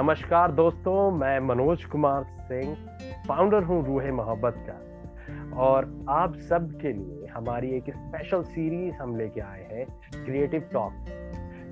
नमस्कार दोस्तों, मैं मनोज कुमार सिंह फाउंडर हूँ रूहे मोहब्बत का। और आप सब के लिए हमारी एक स्पेशल सीरीज़ हम लेके आए हैं क्रिएटिव टॉक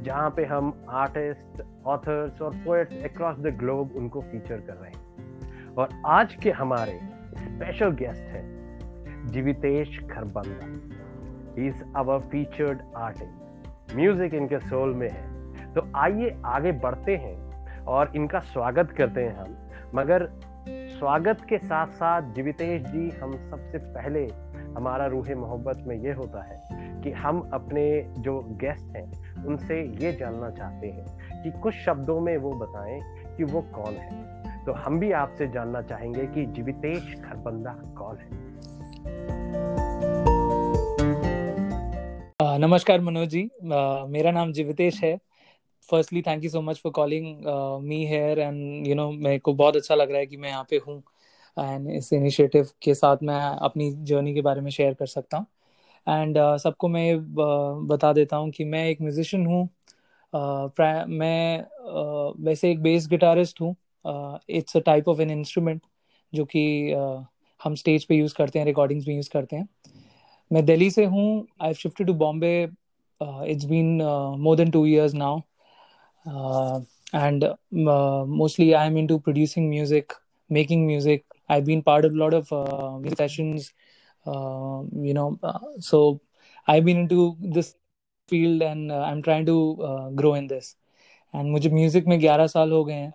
जहाँ पे हम आर्टिस्ट ऑथर्स और पोएट्स अक्रॉस द ग्लोब उनको फीचर कर रहे हैं। और आज के हमारे स्पेशल गेस्ट हैं Jeevitesh Kharbanda is our featured artist music इनके सोल में है। तो आइए आगे बढ़ते हैं। और इनका स्वागत करते हैं हम। मगर स्वागत के साथ साथ जीवितेश जी, हम सबसे पहले हमारा रूह मोहब्बत में ये होता है कि हम अपने जो गेस्ट हैं, उनसे ये जानना चाहते हैं कि कुछ शब्दों में वो बताएँ कि वो कौन है। तो हम भी आपसे जानना चाहेंगे कि जीवितेश खरबंदा कौन है। नमस्कार मनोज जी। मेरा नाम जीवितेश है। Firstly thank you so much for calling me here and you know मेरे को बहुत अच्छा लग रहा है कि मैं यहाँ पे हूँ एंड इस इनिशिएटिव के साथ मैं अपनी जर्नी के बारे में शेयर कर सकता हूँ। एंड uh, सबको मैं uh, बता देता हूँ कि मैं एक म्यूजिशियन हूँ। Uh, मैं uh, वैसे एक बेस गिटारिस्ट हूँ। It's a type of an instrument जो कि uh, हम स्टेज पे यूज़ करते हैं रिकॉर्डिंग्स में यूज़ करते हैं। मैं दिल्ली से हूँ। I shifted to Bombay it's been more than two years now and uh, mostly i'm into producing music making music i've been part of a lot of uh, music sessions uh, you know uh, so i've been into this field and uh, i'm trying to uh, grow in this and मुझे music में 11 साल हो गए हैं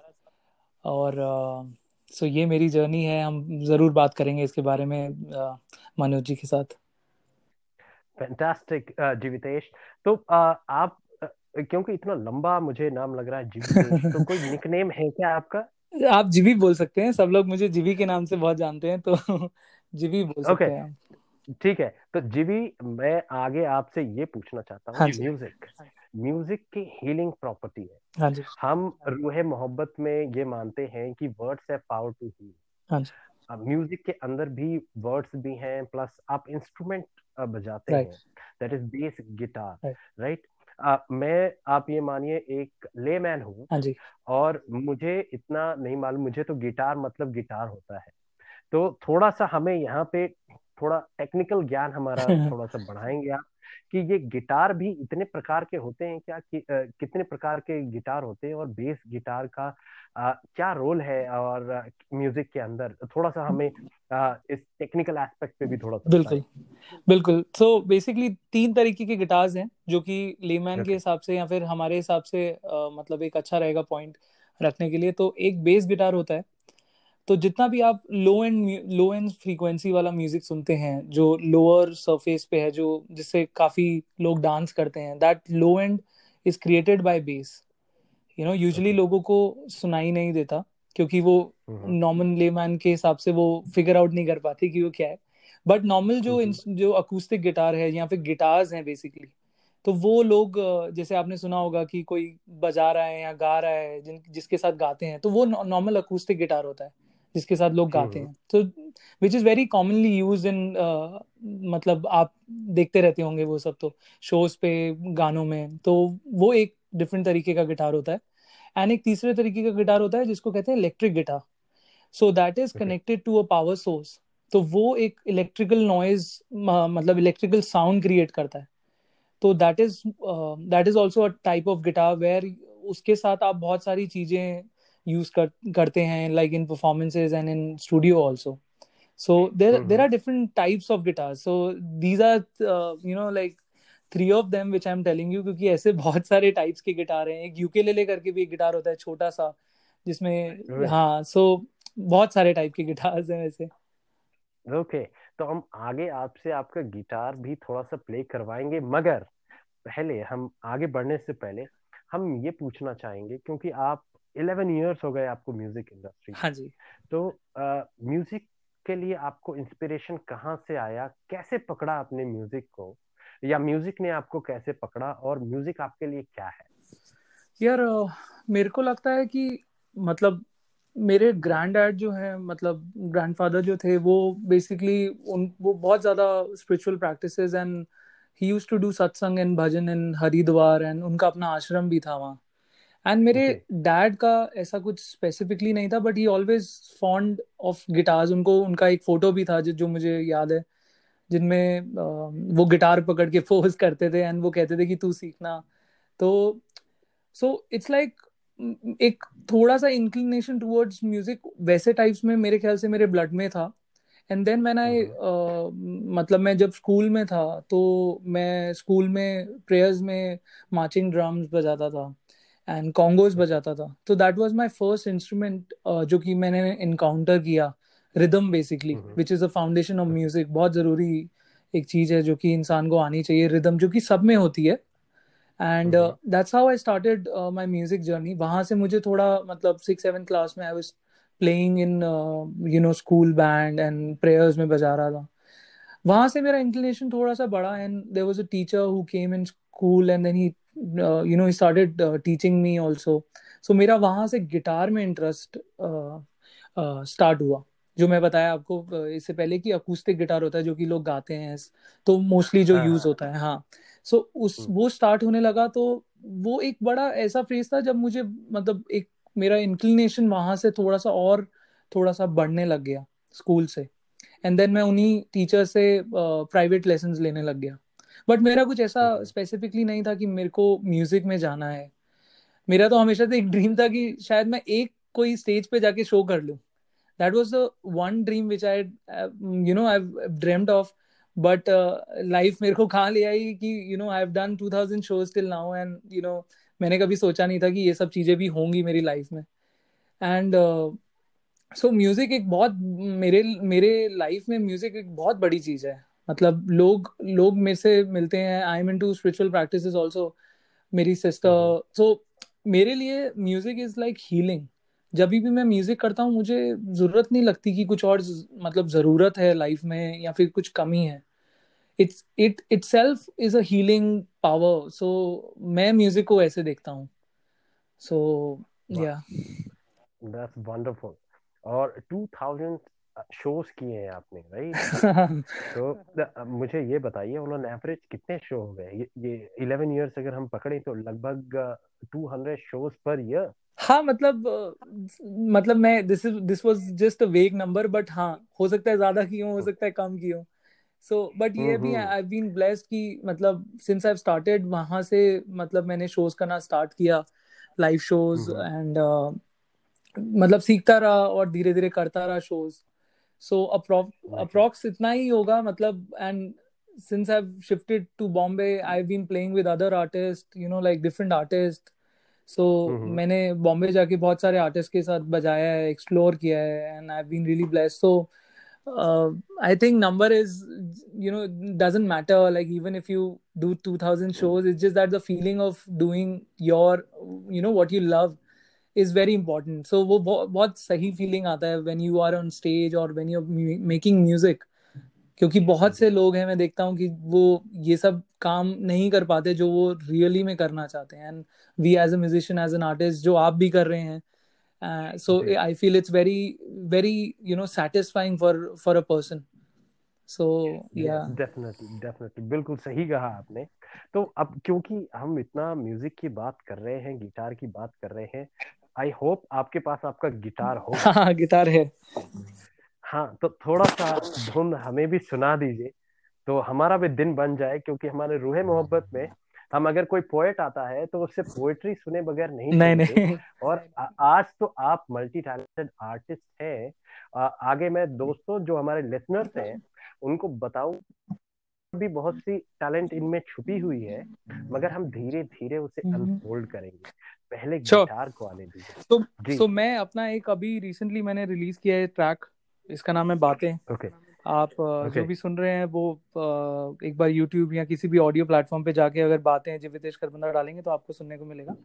और सो uh, so ये मेरी journey है हम जरूर बात करेंगे इसके बारे में uh, मनोज जी के साथ फैंटास्टिक जीवितेश तो uh, आप क्योंकि इतना लंबा मुझे नाम लग रहा है जीवी तो कोई निकनेम है क्या आपका? आप जीवी बोल सकते हैं सब लोग मुझे जीवी के नाम से बहुत जानते हैं तो जीवी बोल सकते okay. हैं ठीक है तो जीवी मैं आगे आपसे ये पूछना चाहता हूँ हाँ म्यूज़िक म्यूज़िक की हीलिंग प्रॉपर्टी है। हाँ जी। हम रूहे मोहब्बत में ये मानते हैं कि वर्ड्स है पावर टू हील हाँ जी। म्यूज़िक के अंदर भी वर्ड्स भी हैं प्लस आप इंस्ट्रूमेंट बजाते हैं। That is bass guitar right ah, मैं आप ये मानिए एक लेमैन हूँ हाँ जी। और मुझे इतना नहीं मालूम मुझे तो गिटार मतलब गिटार होता है। तो थोड़ा सा हमें यहाँ पे थोड़ा टेक्निकल ज्ञान हमारा थोड़ा सा बढ़ाएँगे आप कि ये गिटार भी इतने प्रकार के होते हैं क्या कि, आ, कितने प्रकार के गिटार होते हैं और बेस गिटार का आ, क्या रोल है और आ, म्यूज़िक के अंदर? थोड़ा सा हमें आ, इस टेक्निकल एस्पेक्ट पे भी थोड़ा सा बिल्कुल। बिल्कुल। सो बेसिकली तीन तरीके के गिटार्स हैं जो कि लेमैन okay. के हिसाब से या फिर हमारे हिसाब से आ, मतलब एक अच्छा रहेगा पॉइंट रखने के लिए। तो एक बेस गिटार होता है तो जितना भी आप low end low end frequency वाला म्यूज़िक सुनते हैं जो लोअर सरफेस पे है जो जिससे काफ़ी लोग डांस करते हैं that low end is created by bass you know usually लोगों को सुनाई नहीं देता क्योंकि वो नॉर्मल लेमैन के हिसाब से वो फिगर आउट नहीं कर पाते कि वो क्या है. बट नॉर्मल जो जो अकूस्टिक गिटार है या फिर गिटार्स हैं बेसिकली तो वो लोग जैसे आपने सुना होगा कि कोई बजा रहा है या गा रहा है जिन जिसके साथ गाते हैं तो वो नॉर्मल अकूस्टिक गिटार होता है. जिसके साथ लोग गाते हैं। तो which is very commonly use in मतलब आप देखते रहते होंगे वो सब तो शोज़ पे गानों में। तो वो एक डिफरेंट तरीके का गिटार होता है। एंड एक तीसरे तरीके का गिटार होता है जिसको कहते हैं electric guitar so that is connected to a power source तो वो एक इलेक्ट्रिकल नॉइज़ मतलब इलेक्ट्रिकल साउंड क्रिएट करता है। तो that is that is also a type of guitar where उसके साथ आप बहुत सारी चीज़ें यूज़ कर, करते हैं like in performances and in studio also so there mm-hmm. there are different types of guitars. So these are uh, you know like three of them which I am telling you क्योंकि ऐसे बहुत सारे types के guitar हैं। एक ukulele करके भी एक गिटार होता है छोटा सा जिसमें हाँ सो बहुत सारे टाइप के गिटार्स हैं वैसे। ओके okay, तो हम आगे आपसे आपका गिटार भी थोड़ा सा प्ले करवाएँगे मगर पहले हम आगे बढ़ने से पहले हम ये पूछना चाहेंगे क्योंकि आप इलेवन ईयर्स हो गए आपको म्यूज़िक इंडस्ट्री हाँ जी। तो म्यूज़िक के लिए आपको इंस्पिरेशन कहाँ से आया? कैसे पकड़ा अपने म्यूज़िक को? या म्यूज़िक ने आपको कैसे पकड़ा और म्यूज़िक आपके लिए क्या है? यार मेरे को लगता है कि मतलब मेरे ग्रैंड डैड जो है मतलब ग्रैंडफादर जो थे वो बेसिकली उन वो बहुत ज़्यादा spiritual practices and he use to do satsang and bhajan in Haridwar and उनका अपना आश्रम भी था वहाँ। एंड मेरे डैड का ऐसा कुछ स्पेसिफिकली नहीं था but he always fond of guitars उनको उनका एक फ़ोटो भी था जो मुझे याद है जिनमें वो गिटार पकड़ के फोर्स करते थे एंड वो कहते थे कि तू सीखना। तो सो इट्स लाइक एक थोड़ा सा इंक्लिनेशन टुवर्ड्स म्यूज़िक वैसे टाइप्स में मेरे ख्याल से मेरे ब्लड में था। एंड देन मैन आई मतलब मैं जब स्कूल में था तो मैं स्कूल में प्रेयर्स में मार्चिंग ड्रम्स बजाता था। एंड कॉन्गोज बजाता था तो that was my first instrument जो कि मैंने इनकाउंटर किया rhythm basically which is a foundation of music बहुत ज़रूरी एक चीज़ है जो कि इंसान को आनी चाहिए रिदम जो कि सब में होती है and that's how I started my music journey वहाँ से मुझे थोड़ा मतलब सिक्स सेवन क्लास में I was playing in you know school band and prayers में बजा रहा था वहाँ से मेरा इंक्लिनेशन थोड़ा सा बड़ा and there was a teacher who came in school and then he you know he started teaching me also so मेरा वहाँ से गिटार में इंटरेस्ट स्टार्ट uh, uh, हुआ। जो मैं बताया आपको इससे पहले कि अकूस्टिक गिटार होता है जो कि लोग गाते हैं तो मोस्टली जो यूज़ हाँ। होता है हाँ। सो so, उस हम्म। वो स्टार्ट होने लगा तो वो एक बड़ा ऐसा फ़ेज़ था जब मुझे मतलब एक मेरा इंक्लिनेशन वहाँ से थोड़ा सा और थोड़ा सा बढ़ने लग गया स्कूल से। एंड देन मैं उन्हीं टीचर से प्राइवेट लेसन लेने लग गया। बट मेरा कुछ ऐसा स्पेसिफिकली नहीं था कि मेरे को म्यूज़िक में जाना है। मेरा तो हमेशा से एक ड्रीम था कि शायद मैं एक कोई स्टेज पे जाके शो कर लूँ। That was the one dream which I you know I dreamed of but life मेरे को कहाँ ले आई कि you know I have done 2000 shows till now and you know मैंने कभी सोचा नहीं था कि ये सब चीज़ें भी होंगी मेरी लाइफ में। एंड सो म्यूज़िक एक बहुत मेरे मेरे लाइफ में म्यूज़िक एक बहुत बड़ी चीज़ है। मतलब लोग लोग मेरे से मिलते हैं I am into spiritual practice also मेरी सिस्टर सो मेरे लिए म्यूज़िक इज़ लाइक हीलिंग जब भी मैं म्यूज़िक करता हूँ मुझे ज़रूरत नहीं लगती कि कुछ और मतलब ज़रूरत है लाइफ में या फिर कुछ कमी है. It's it itself is a healing power so मैं म्यूज़िक को ऐसे देखता हूँ. सो या दैट्स वंडरफुल और 2000 शोज़ किए हैं आपने राइट? तो मुझे ये बताइए उन्होंने एवरेज कितने शो हो गए? ये, 11 इयर्स अगर हम पकड़े तो लगभग 200 शोज़ पर ईयर? हाँ मतलब मतलब मैं this is this was just a vague number but हाँ हो सकता है ज़्यादा की हो सकता है कम की हो सो बट ये भी आई बीन ब्लेस्ड कि मतलब सिंस आई स्टार्टेड वहाँ से मतलब मैंने शोज़ करना स्टार्ट किया लाइव शोज़ एंड मतलब सीखता रहा और धीरे धीरे करता रहा शोज़। सो अप्रोक्स इतना ही होगा मतलब and since I've shifted to Bombay, I've been playing with other artists, you know, like different artists. So so, mm-hmm. मैंने बॉम्बे जाके बहुत सारे आर्टिस्ट के साथ बजाया है एक्सप्लोर किया है and I been really blessed so I think number is you know doesn't matter like even if you do 2000 shows it's just that the feeling of doing your you know what you love is very important. So वो बहुत सही feeling आता है when you are on stage or when you're making music. क्योंकि बहुत से लोग हैं मैं देखता हूँ कि वो ये सब काम नहीं कर पाते जो वो रियली में करना चाहते हैं. And we as a musician as an artist जो आप भी कर रहे हैं so I feel it's very very you know satisfying for for a person so yeah definitely definitely बिल्कुल सही कहा आपने। तो अब क्योंकि हम इतना म्यूज़िक की बात कर रहे हैं गिटार की बात कर रहे हैं आई होप आपके पास आपका गिटार हो। हाँ गिटार है। हाँ तो थोड़ा सा धुन हमें भी सुना दीजिए तो हमारा भी दिन बन जाए क्योंकि हमारे रूहे मोहब्बत में हम अगर कोई पोएट आता है तो उससे पोएट्री सुने बगैर नहीं नहीं, नहीं। और आज तो आप मल्टी टैलेंटेड आर्टिस्ट हैं आगे मैं दोस्तों जो हमारे लिसनर्स हैं उनको बताऊँ भी बहुत सी टैलेंट इनमें छुपी हुई है मगर हम धीरे धीरे उसे अनफोल्ड करेंगे। पहले गिटार को आने दीजिए तो तो मैं अपना एक अभी रिसेंटली मैंने रिलीज़ किया है ट्रैक इसका नाम है बातें। ओके आप okay. जो भी सुन रहे हैं वो एक बार यूट्यूब या किसी भी ऑडियो प्लेटफॉर्म पे जाके अगर बातें जीवितेश करबंदा डालेंगे तो आपको सुनने को मिलेगा।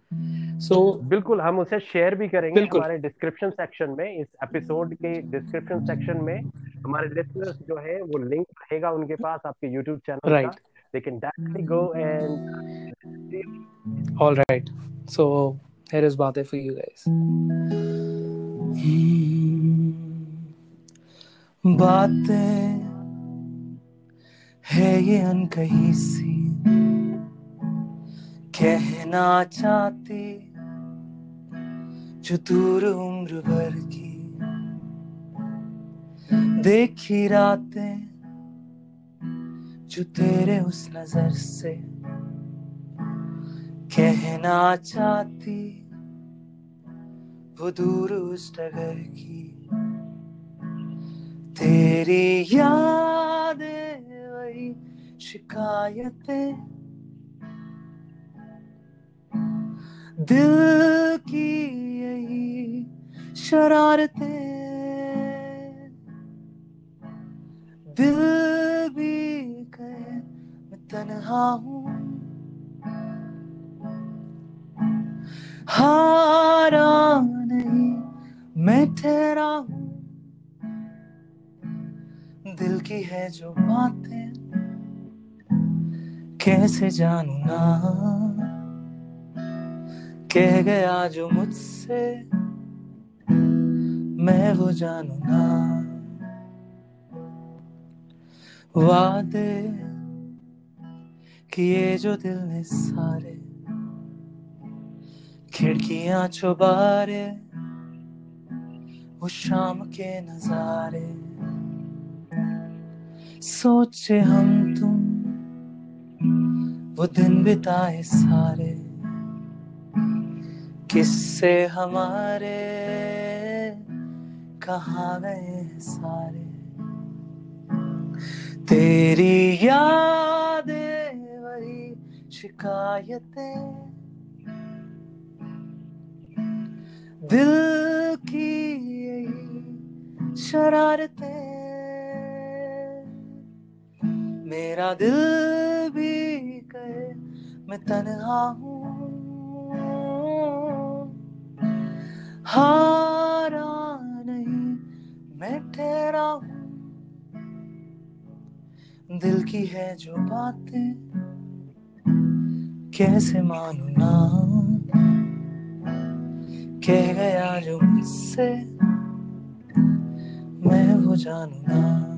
सो so, बिल्कुल हम उसे शेयर भी करेंगे हमारे डिस्क्रिप्शन सेक्शन में इस एपिसोड के डिस्क्रिप्शन सेक्शन में। हमारे लिसनर्स जो है वो लिंक रहेगा उनके पास आपके यूट्यूब चैनल. का। They can directly go and all right. So here is baate for you guys. बातें है ये अनकही सी। कहना चाहती जो दूर उम्र भर की। देखी रातें जो तेरे उस नज़र से। कहना चाहती वो दूर उस डगर की। तेरी यादें वही शिकायतें। दिल की यही शरारतें। दिल भी कहे, मैं तन्हा हूँ। हारा नहीं, मैं ठहरा हूँ। की है जो बातें? कैसे जानू ना कह गया जो मुझसे, मैं वो जानू ना वादे किए जो दिल ने सारे, खिड़कियाँ चुबारे वो शाम के नजारे। सोचे हम तुम। वो दिन बिताए सारे। किससे हमारे। कहाँ गए सारे। तेरी यादें वही शिकायतें। दिल की यही शरारतें। मेरा दिल भी कहे मैं तन्हा हूँ। हारा नहीं, मैं ठहरा हूँ। दिल की है जो बातें, कैसे मानू ना कह गया जो मुझसे, मैं वो जानू ना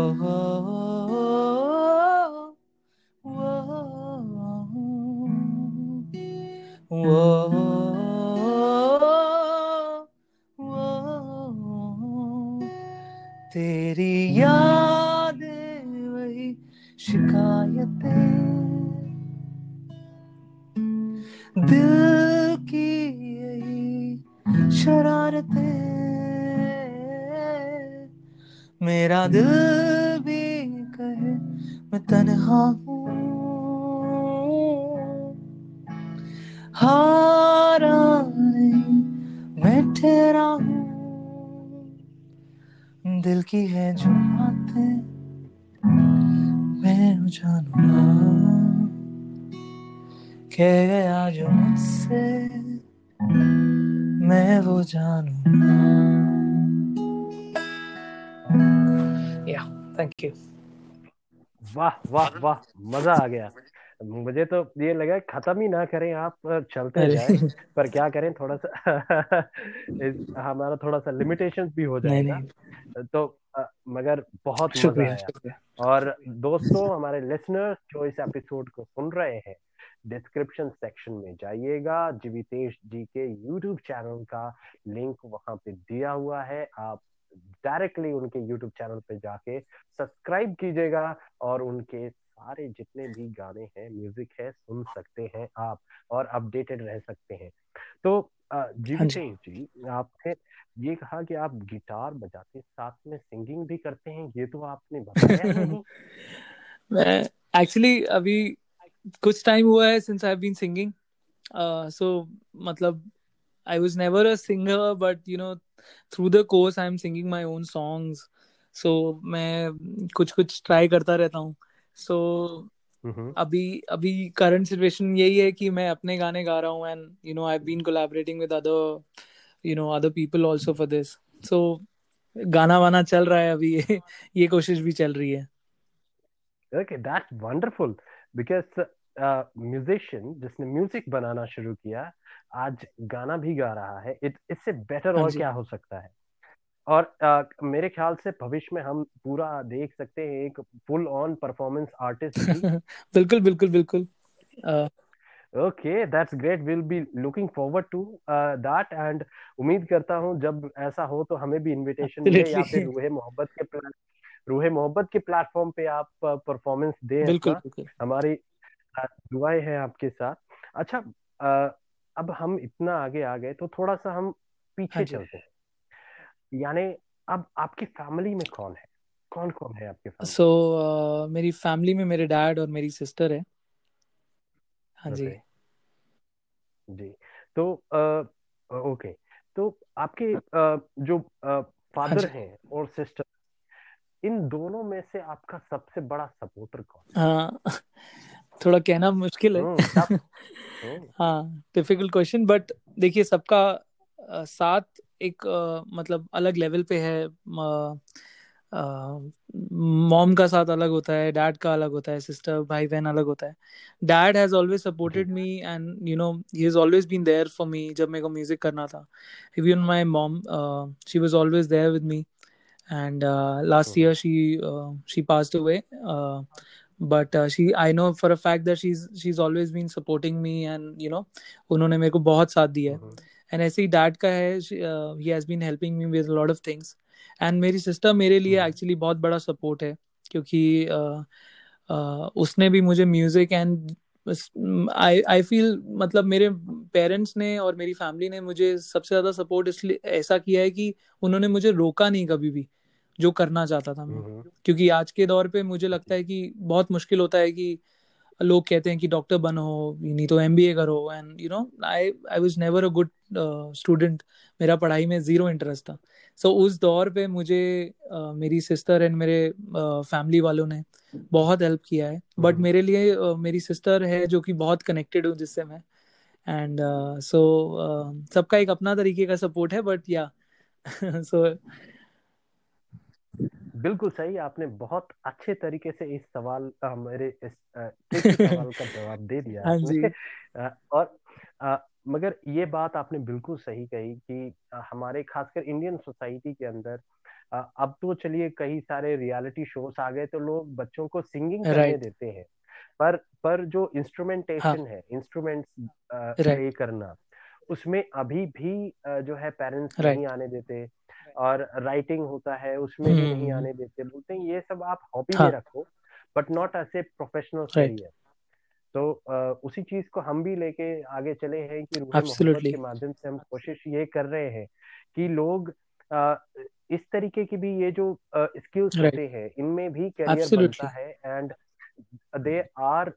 वाह वाह वाह मज़ा आ गया। मुझे तो ये लगा खत्म ही ना करें आप चलते जाए पर क्या करें थोड़ा सा हमारा थोड़ा सा लिमिटेशन भी हो जाएगा। तो आ, मगर बहुत मज़ा आया। और दोस्तों हमारे लिसनर्स जो इस एपिसोड को सुन रहे हैं डिस्क्रिप्शन सेक्शन में जाइएगा। जीवितेश जी के यूट्यूब चैनल का लिंक वहाँ पे दिया हुआ है। आप डायरेक्टली उनके यूट्यूब चैनल पे जाके सब्सक्राइब कीजिएगा और उनके सारे जितने भी गाने हैं म्यूज़िक है सुन सकते हैं आप और अपडेटेड रह सकते हैं। तो जी हाँ जी। आपने ये कहा कि आप गिटार बजाते साथ में सिंगिंग भी करते हैं ये तो आपने बताया नहीं। मैं एक्चुअली अभी कुछ टाइम हुआ है since I have been singing so मतलब I was never a singer but you know through the course I am singing my own songs so मैं कुछ कुछ ट्राई करता रहता हूँ। सो so, mm-hmm. अभी अभी करंट सिचुएशन यही है कि मैं अपने गाने गा रहा हूँ and you know I been collaborating with other you know other people also for this so गाना वाना चल रहा है अभी ये ये कोशिश भी चल रही है। Okay that's wonderful because musician जिसने म्यूज़िक बनाना शुरू किया आज गाना भी गा रहा है। इत, इससे बेटर हाँ और क्या हो सकता है? और अ, मेरे ख्याल से भविष्य में हम पूरा देख सकते हैं एक फुल ऑन परफॉर्मेंस आर्टिस्ट बिल्कुल बिल्कुल बिल्कुल। Okay that's great will be looking forward to that and उम्मीद करता हूँ जब ऐसा हो तो हमें भी इनविटेशन मिले या फिर रूहे मोहब्बत के रूहे मोहब्बत के प्लेटफॉर्म पे आप परफॉर्मेंस दें बिल्कुल बिल्कुल। हमारी दुआएँ हैं आपके साथ। अच्छा अब हम इतना आगे आ गए तो थोड़ा सा हम हाँ पीछे जी। चलते हैं। यानी अब आपकी फैमिली में कौन है? कौन कौन है आपके फैमिली सो मेरी फैमिली में मेरे डैड और मेरी सिस्टर है। हाँ जी। जी तो ओके। तो आपके अ, जो हाँ फादर जी। हैं और सिस्टर इन दोनों में से आपका सबसे बड़ा सपोर्टर कौन हाँ। थोड़ा कहना मुश्किल है। है डिफ़िकल्ट क्वेश्चन बट देखिए सबका साथ एक अ, मतलब अलग लेवल पे है। मॉम का साथ अलग होता है डैड का अलग होता है सिस्टर भाई बहन अलग होता है। Dad has always supported me and you know he has always been there for me जब मेरे को म्यूज़िक करना था। Even my mom she was always there with me and uh, last हम्म year she uh, but uh, she I know for a fact that she's she's always been supporting me and you know उन्होंने मेरे को बहुत साथ दिया है। हम्म and ऐसे ही dad का है he has been helping me with lot of things and मेरी सिस्टर मेरे लिए हम्म। एक्चुअली बहुत बड़ा सपोर्ट है क्योंकि uh, uh, उसने भी मुझे music and I I feel मतलब मेरे पेरेंट्स ने और मेरी फैमिली ने मुझे सबसे ज़्यादा सपोर्ट इसलिए ऐसा किया है कि उन्होंने मुझे रोका नहीं कभी भी। जो करना चाहता था मैं। हम्म क्योंकि आज के दौर पे मुझे लगता है कि बहुत मुश्किल होता है कि लोग कहते हैं कि डॉक्टर बनो नहीं तो एमबीए करो। And you know I I was never a good student मेरा पढ़ाई में ज़ीरो इंटरेस्ट था। सो so, उस दौर पे मुझे uh, मेरी सिस्टर एंड मेरे फैमिली uh, वालों ने बहुत हेल्प किया है। बट हम्म। मेरे लिए uh, मेरी सिस्टर है जो कि बहुत कनेक्टेड हूँ जिससे मैं। And so uh, so, uh, सबका एक अपना तरीके का सपोर्ट है बट या सो बिल्कुल सही आपने बहुत अच्छे तरीके से इस सवाल अ, मेरे इस ट्रिकी सवाल का जवाब दे दिया हाँ जी। अ, और अ, मगर ये बात आपने बिल्कुल सही कही कि हमारे खासकर इंडियन सोसाइटी के अंदर अ, अब तो चलिए कई सारे रियलिटी शोज़ आ गए तो लोग बच्चों को सिंगिंग करने देते हैं पर पर जो हाँ। इंस्ट्रूमेंटेशन है इंस्ट्रूमेंट्स राइट। प्ले करना उसमें अभी भी जो है पेरेंट्स नहीं आने देते और राइटिंग होता है उसमें भी नहीं हम्म। आने देते बोलते हैं ये सब आप हॉबी में हाँ। रखो but not as a professional career तो अ, उसी चीज़ को हम भी लेके आगे चले हैं कि के माध्यम से हम कोशिश ये कर रहे हैं कि लोग अ, इस तरीके की भी ये जो स्किल्स राइट होते हैं इनमें भी करियर बनता है and they are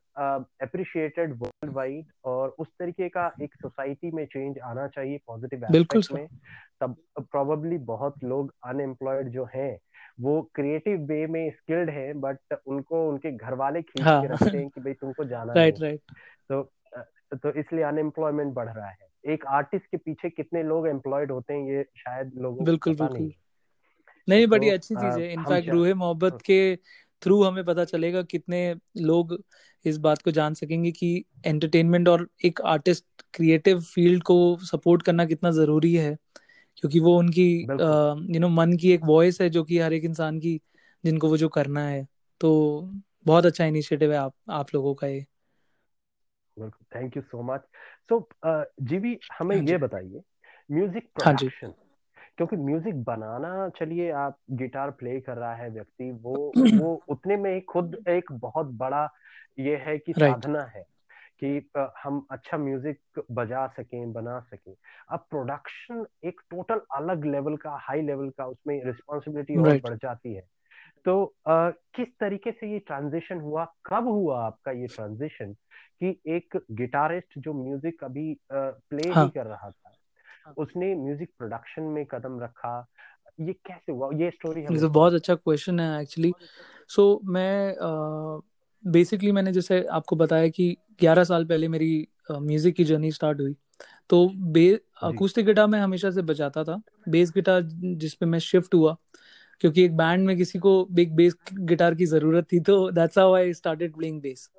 appreciated world wide और उस तरीके का एक सोसाइटी में चेंज आना चाहिए पॉजिटिव एस्पेक्ट में तब प्रोबेबली बहुत लोग अनएम्प्लॉयड जो हैं वो क्रिएटिव वे में स्किल्ड हैं बट उनको उनके घर वाले खींच हाँ। के रखते हैं कि भाई तुमको जाना राइट राइट तो तो इसलिए अनएम्प्लॉयमेंट बढ़ रहा है। एक आर्टिस्ट के पीछे कितने लोग एम्प्लॉयड होते हैं ये शायद लोगों को बिल्कुल बिल्कुल। नहीं। बट तो अच्छी चीज़ है। इनफैक्ट रूहे मोहब्बत के थ्रू हमें पता चलेगा कितने लोग इस बात को जान सकेंगे कि एंटरटेनमेंट और एक आर्टिस्ट क्रिएटिव फ़ील्ड को सपोर्ट करना कितना ज़रूरी है क्योंकि वो उनकी यू नो मन की एक वॉइस है जो कि हर एक इंसान की जिनको वो जो करना है। तो बहुत अच्छा इनिशिएटिव है आप आप लोगों का ये। Thank you so much so जीवी हमें हाँ ये बताइए म्यूज़िक हाँ प्रोडक्शन क्योंकि म्यूज़िक बनाना चलिए आप गिटार प्ले कर रहा है व्यक्ति वो वो उतने में ही खुद एक बहुत बड़ा ये है कि राइट। साधना है कि हम अच्छा म्यूज़िक बजा सकें बना सकें। अब प्रोडक्शन एक टोटल अलग लेवल का हाई लेवल का उसमें रिस्पॉन्सिबिलिटी और राइट। बढ़ जाती है। तो अ, किस तरीके से ये ट्रांजिशन हुआ कब हुआ आपका ये ट्रांजिशन कि एक गिटारिस्ट जो म्यूज़िक अभी आ, प्ले हाँ ही। कर रहा था उसने म्यूज़िक प्रोडक्शन में कदम रखा। ये कैसे हुआ? ये स्टोरी हमें तो बहुत अच्छा क्वेश्चन है एक्चुअली सो so, मैं बेसिकली uh, मैंने जैसे आपको बताया कि 11 साल पहले मेरी म्यूज़िक uh, की जर्नी स्टार्ट हुई। तो बे अकूस्टिक गिटार मैं हमेशा से बजाता था। बेस गिटार जिस पे मैं शिफ्ट हुआ क्योंकि एक बैंड में किसी को बिग बेस गिटार की ज़रूरत थी तो that's how I started playing bass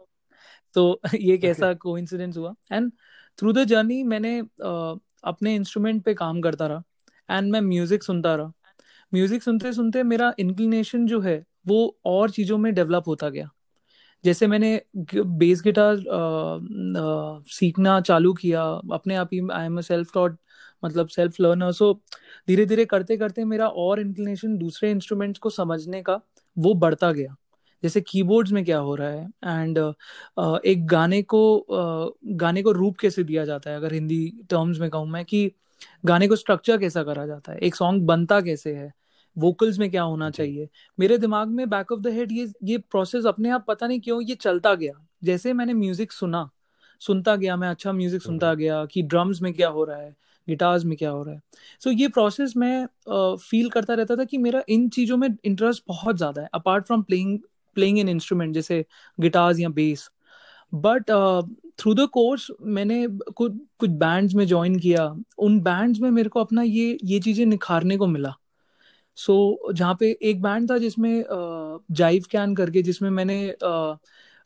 तो ये एक Okay. ऐसा कोइंसिडेंस हुआ। एंड थ्रू द जर्नी मैंने अ, अपने इंस्ट्रूमेंट पे काम करता रहा एंड मैं म्यूज़िक सुनता रहा। म्यूज़िक सुनते सुनते मेरा इंक्लिनेशन जो है, वो और चीज़ों में डेवलप होता गया। जैसे मैंने बेस गिटार सीखना चालू किया, अपने आप ही आई एम सेल्फ टॉट मतलब सेल्फ लर्नर सो धीरे धीरे करते करते मेरा और इंक्लिनेशन दूसरे इंस्ट्रूमेंट्स को समझने का वो बढ़ता गया। जैसे कीबोर्ड्स में क्या हो रहा है? एंड uh, एक गाने को uh, गाने को रूप कैसे दिया जाता है? अगर हिंदी टर्म्स में कहूँ मैं कि गाने को स्ट्रक्चर कैसा करा जाता है? एक सॉन्ग बनता कैसे है? वोकल्स में क्या होना चाहिए? मेरे दिमाग में बैक ऑफ़ द हेड ये ये प्रोसेस अपने आप पता नहीं क्यों ये चलता गया। जैसे मैंने म्यूज़िक सुना सुनता गया मैं अच्छा म्यूज़िक सुनता गया कि ड्रम्स में क्या हो रहा है? गिटार्स में क्या हो रहा है? सो so, ये प्रोसेस मैं फील uh, करता रहता था कि मेरा इन चीज़ों में इंटरेस्ट बहुत ज़्यादा है। Apart from playing playing in instrument जैसे गिटार्स या bass but through the course मैंने कुछ कुछ बैंड्स में ज्वाइन किया। उन बैंड्स में मेरे को अपना ये ये चीज़ें निखारने को मिला। सो so, जहाँ पे एक बैंड था जिसमें जाइव कैन करके जिसमें मैंने uh,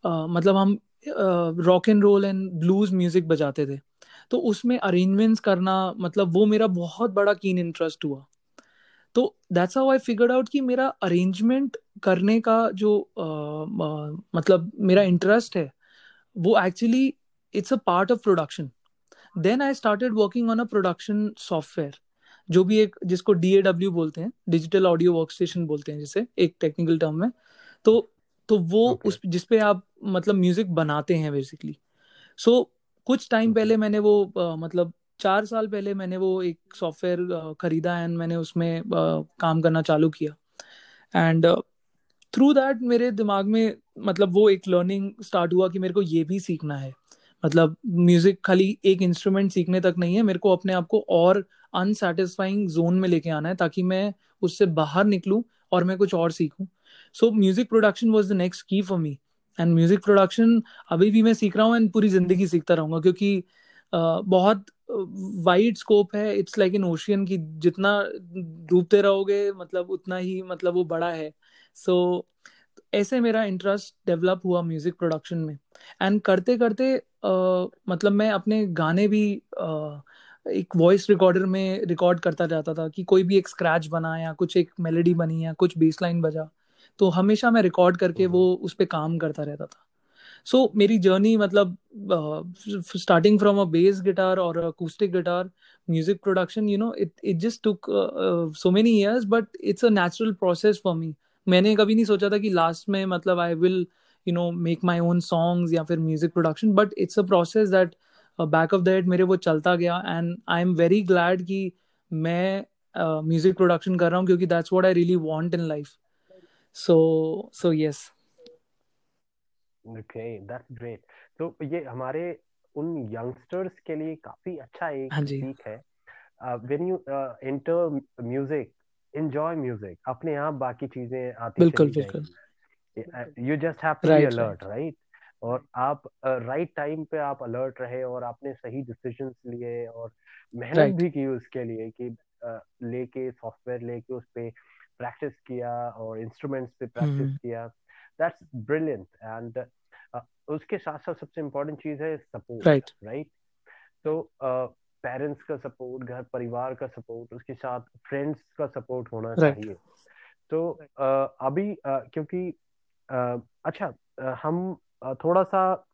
uh, मतलब हम rock and roll and blues music बजाते थे। तो उसमें अरेंजमेंट्स करना मतलब वो मेरा बहुत बड़ा कीन इंटरेस्ट हुआ। तो that's how I figured out कि मेरा अरेंजमेंट करने का जो uh, uh, मतलब मेरा इंटरेस्ट है वो actually it's a part of production then I started working on a production software जो भी एक जिसको डी बोलते हैं डिजिटल ऑडियो वर्क स्टेशन बोलते हैं जिसे एक टेक्निकल टर्म में तो तो वो Okay. उस जिसपे आप मतलब म्यूज़िक बनाते हैं बेसिकली सो so, कुछ टाइम Okay. पहले मैंने वो अ, मतलब चार साल पहले मैंने वो एक सॉफ्टवेयर खरीदा एंड मैंने उसमें अ, काम करना चालू किया एंड थ्रू दैट मेरे दिमाग में मतलब वो एक लर्निंग स्टार्ट हुआ कि मेरे को ये भी सीखना है। मतलब म्यूज़िक खाली एक इंस्ट्रूमेंट सीखने तक नहीं है मेरे को अपने आप को और अनसेटिस्फाइंग जोन में लेके आना है ताकि मैं उससे बाहर निकलूं और मैं कुछ और सीखूं। So music production was the next key for me and music production अभी भी मैं सीख रहा हूँ एंड पूरी ज़िंदगी सीखता रहूँगा क्योंकि uh, बहुत वाइड स्कोप है। इट्स लाइक इन ओशियन की जितना डूबते रहोगे मतलब उतना ही मतलब वो बड़ा है। सो so, ऐसे मेरा इंटरेस्ट डेवलप हुआ म्यूज़िक प्रोडक्शन में। एंड करते करते uh, मतलब मैं अपने गाने भी uh, एक वॉइस रिकॉर्डर में रिकॉर्ड करता जाता था कि कोई भी एक स्क्रैच बना या कुछ एक मेलोडी बनी या कुछ बेस लाइन बजा तो हमेशा मैं रिकॉर्ड करके वो उस पर काम करता रहता था। सो so, मेरी जर्नी मतलब starting from a bass guitar और acoustic guitar music production you know it it just took so many years but it's a natural process for me मैंने कभी नहीं सोचा था कि लास्ट में मतलब I will you know make my own songs या फिर music production but it's a process that back of the head मेरे वो चलता गया and I am very glad कि मैं म्यूज़िक uh, प्रोडक्शन कर रहा हूँ क्योंकि that's what I really want in life so so yes okay that's great तो ये हमारे उन यंगस्टर्स के लिए काफ़ी अच्छा एक हाँ सीख है। When you enter music enjoy music अपने आप बाकी चीज़ें आती बिल्कुल बिल्कुल। You just have to be alert right और आप राइट uh, टाइम right पे आप अलर्ट रहे और आपने सही डिसीजंस लिए और मेहनत राइट भी की उसके लिए कि uh, लेके सॉफ्टवेयर लेके उस पे प्रैक्टिस किया और इंस्ट्रूमेंट्स पे प्रैक्टिस हम्म। किया। दैट्स ब्रिलियंट एंड उसके साथ साथ सबसे इम्पोर्टेंट चीज़ है सपोर्ट राइट right. राइट तो पेरेंट्स का सपोर्ट घर परिवार का सपोर्ट उसके साथ फ्रेंड्स का सपोर्ट होना राइट चाहिए। तो uh, अभी uh, क्योंकि uh, अच्छा uh, हम uh, थोड़ा सा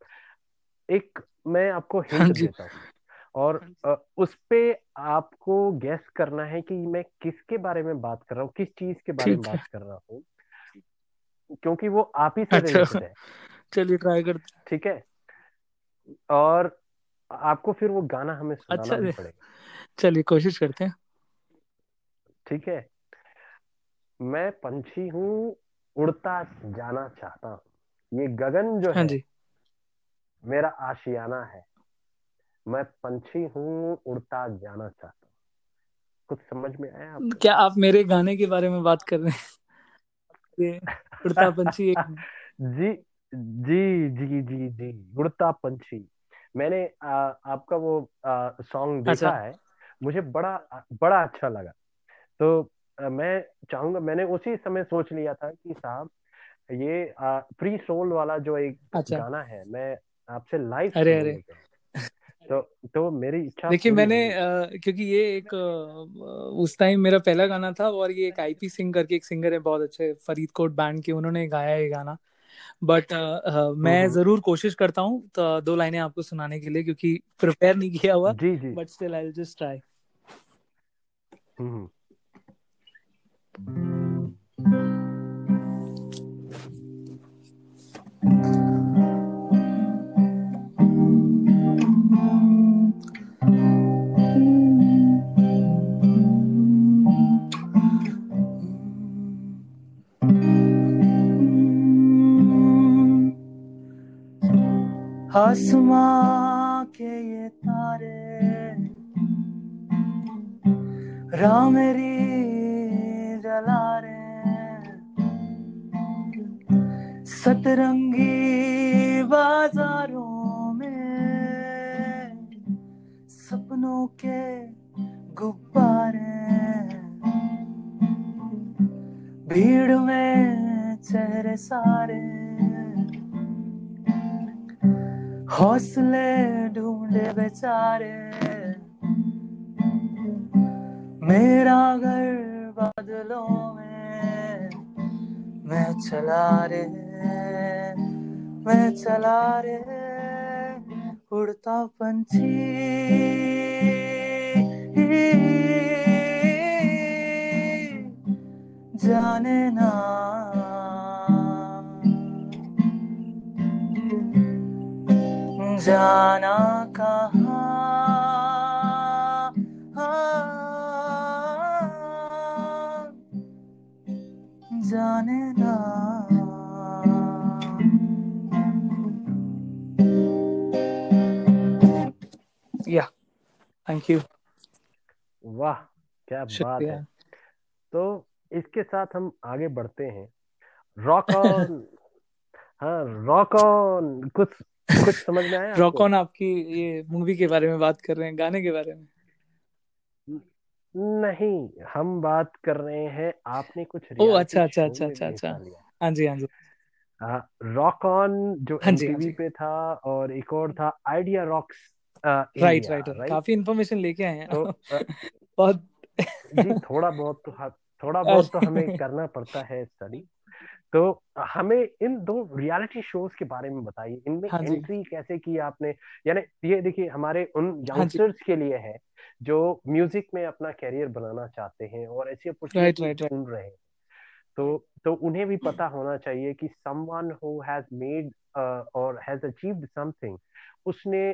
एक मैं आपको हाँ हिंट देता हूँ। और uh, उस पे आपको गेस करना है कि मैं किसके बारे में बात कर रहा हूँ किस चीज़ के बारे में बात कर रहा हूँ क्योंकि वो आप ही से अच्छा। है। चलिए ट्राई करते ठीक है? और आपको फिर वो गाना हमें अच्छा सुनाना भी पड़ेगा। चलिए कोशिश करते हैं। ठीक है। मैं पंछी हूँ उड़ता जाना चाहता हूँ। ये गगन जो हाँ है जी। मेरा आशियाना है। मैं पंछी हूँ उड़ता जाना चाहता हूँ। कुछ समझ में आया आपको? क्या आप मेरे गाने के बारे में बात कर रहे हैं? उड़ता पंछी जी जी जी जी जी उड़ता पंछी। मैंने आ, आपका वो सॉन्ग अच्छा देखा है मुझे बड़ा बड़ा अच्छा लगा। तो आ, मैं चाहूँगा मैंने उसी समय सोच लिया था कि साहब ये आ, फ्री सोल वाला जो एक अच्छा। गाना है मैं आपसे लाइव अरे अरे। तो तो मेरी इच्छा देखिए मैंने। अ, क्योंकि ये एक उस टाइम मेरा पहला गाना था और ये एक आईपी सिंह करके एक सिंगर है बहुत अच्छे फरीदकोट बैंड के उन्होंने गाया ये गाना। बट मैं हम्म। ज़रूर कोशिश करता हूँ तो दो लाइनें आपको सुनाने के लिए क्योंकि प्रिपेयर नहीं किया हुआ but still I just try hmm. आसमां के ये तारे। राह मेरी जला रहे सतरंगी बाजारों में सपनों के गुब्बारे भीड़ में चेहरे सारे हौसले ढूंढे बेचारे। मेरा घर बादलों में, मैं चला रे, मैं चला रे, उड़ता पंछी। जाने ना। जाना कहाँ? जाने ना। या थैंक यू वाह क्या बात है। तो इसके साथ हम आगे बढ़ते हैं। रॉक ऑन हाँ रॉक ऑन कुछ कुछ समझ में आया रॉक आपको आपकी ये मूवी के बारे में बात कर रहे हैं गाने के बारे में? नहीं हम बात कर रहे हैं आपने कुछ ओ अच्छा अच्छा अच्छा अच्छा अच्छा। हाँ जी हाँ जी। रॉक ऑन जो हाँ जी हाँ एमटीवी जी। पे था और एक और था idea rocks right right right. काफ़ी इन्फॉर्मेशन लेके आए हैं। तो बहुत जी थोड़ा बहुत तो ह- थोड़ा बहुत तो हमें करना पड़ता है स्टडी। तो हमें इन दो रियलिटी शोज़ के बारे में बताइए। इनमें हाँ एंट्री कैसे की आपने? यानी ये देखिए हमारे उन हाँ यंगस्टर्स के लिए है जो म्यूज़िक में अपना कैरियर बनाना चाहते हैं और ऐसी अपॉर्चुनिटी ढूंढ रहे हैं। तो तो उन्हें भी पता होना चाहिए कि समवन हु हैज़ मेड और हैज़ अचीव्ड समथिंग उसने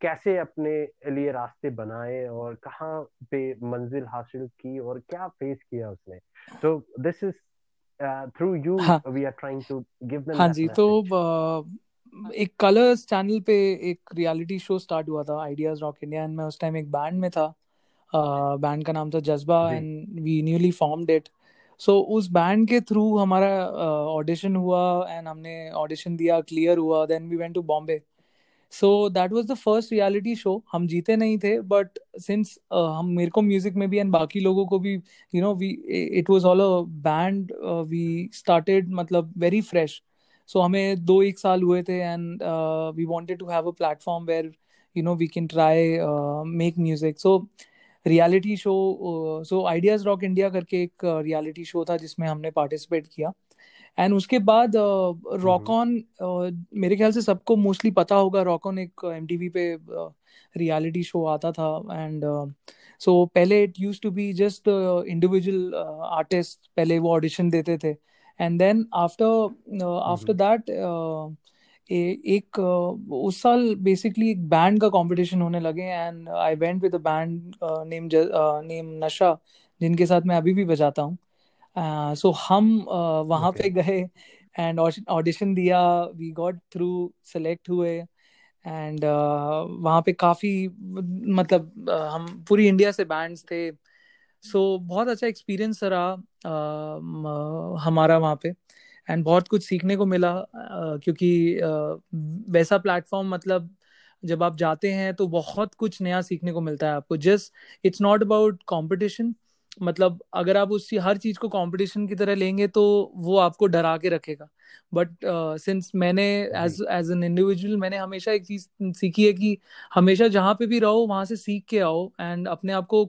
कैसे अपने लिए रास्ते बनाए और कहाँ पे मंजिल हासिल की और क्या फेस किया उसने। तो this is through you we are trying to give them हाँ जी तो एक कलर्स चैनल पे एक रियलिटी शो स्टार्ट हुआ था आइडियाज़ रॉक इंडिया एंड मैं उस टाइम एक बैंड में था। बैंड का नाम था Jazba and we newly formed it so उस बैंड के थ्रू हमारा ऑडिशन हुआ एंड हमने ऑडिशन दिया क्लियर हुआ then we went to Bombay so that was the first reality show हम जीते नहीं थे बट सिंस हम मेरे को म्यूज़िक में भी एंड बाकी लोगों को भी you know we it was all a band we started मतलब वेरी फ्रेश सो हमें दो एक साल हुए थे and we wanted to have a platform where you know we can try make music so reality show so ideas rock India करके एक reality show था जिसमें हमने पार्टिसिपेट किया। एंड उसके बाद रॉक ऑन मेरे ख्याल से सबको मोस्टली पता होगा रॉक ऑन एक एमटीवी पे रियलिटी शो आता था एंड सो पहले it use to be just individual artist पहले वो ऑडिशन देते थे. And then after after that एक uh, उस साल बेसिकली एक बैंड का कंपटीशन होने लगे and I went with a band name name Nasha जिनके साथ मैं अभी भी बजाता हूँ. सो uh, so हम uh, वहाँ Okay. पे गए एंड ऑडिशन दिया वी गॉट थ्रू सेलेक्ट हुए एंड uh, वहाँ पे काफ़ी मतलब uh, हम पूरी इंडिया से बैंड्स थे सो so, बहुत अच्छा एक्सपीरियंस रहा uh, हमारा वहाँ पे एंड बहुत कुछ सीखने को मिला uh, क्योंकि uh, वैसा प्लेटफॉर्म मतलब जब आप जाते हैं तो बहुत कुछ नया सीखने को मिलता है आपको just it's not about competition मतलब अगर आप उसी हर चीज़ को कंपटीशन की तरह लेंगे तो वो आपको डरा के रखेगा। बट सिंस uh, मैंने एज एज एन इंडिविजुअल मैंने हमेशा एक चीज़ सीखी है कि हमेशा जहाँ पे भी रहो वहाँ से सीख के आओ एंड अपने आप को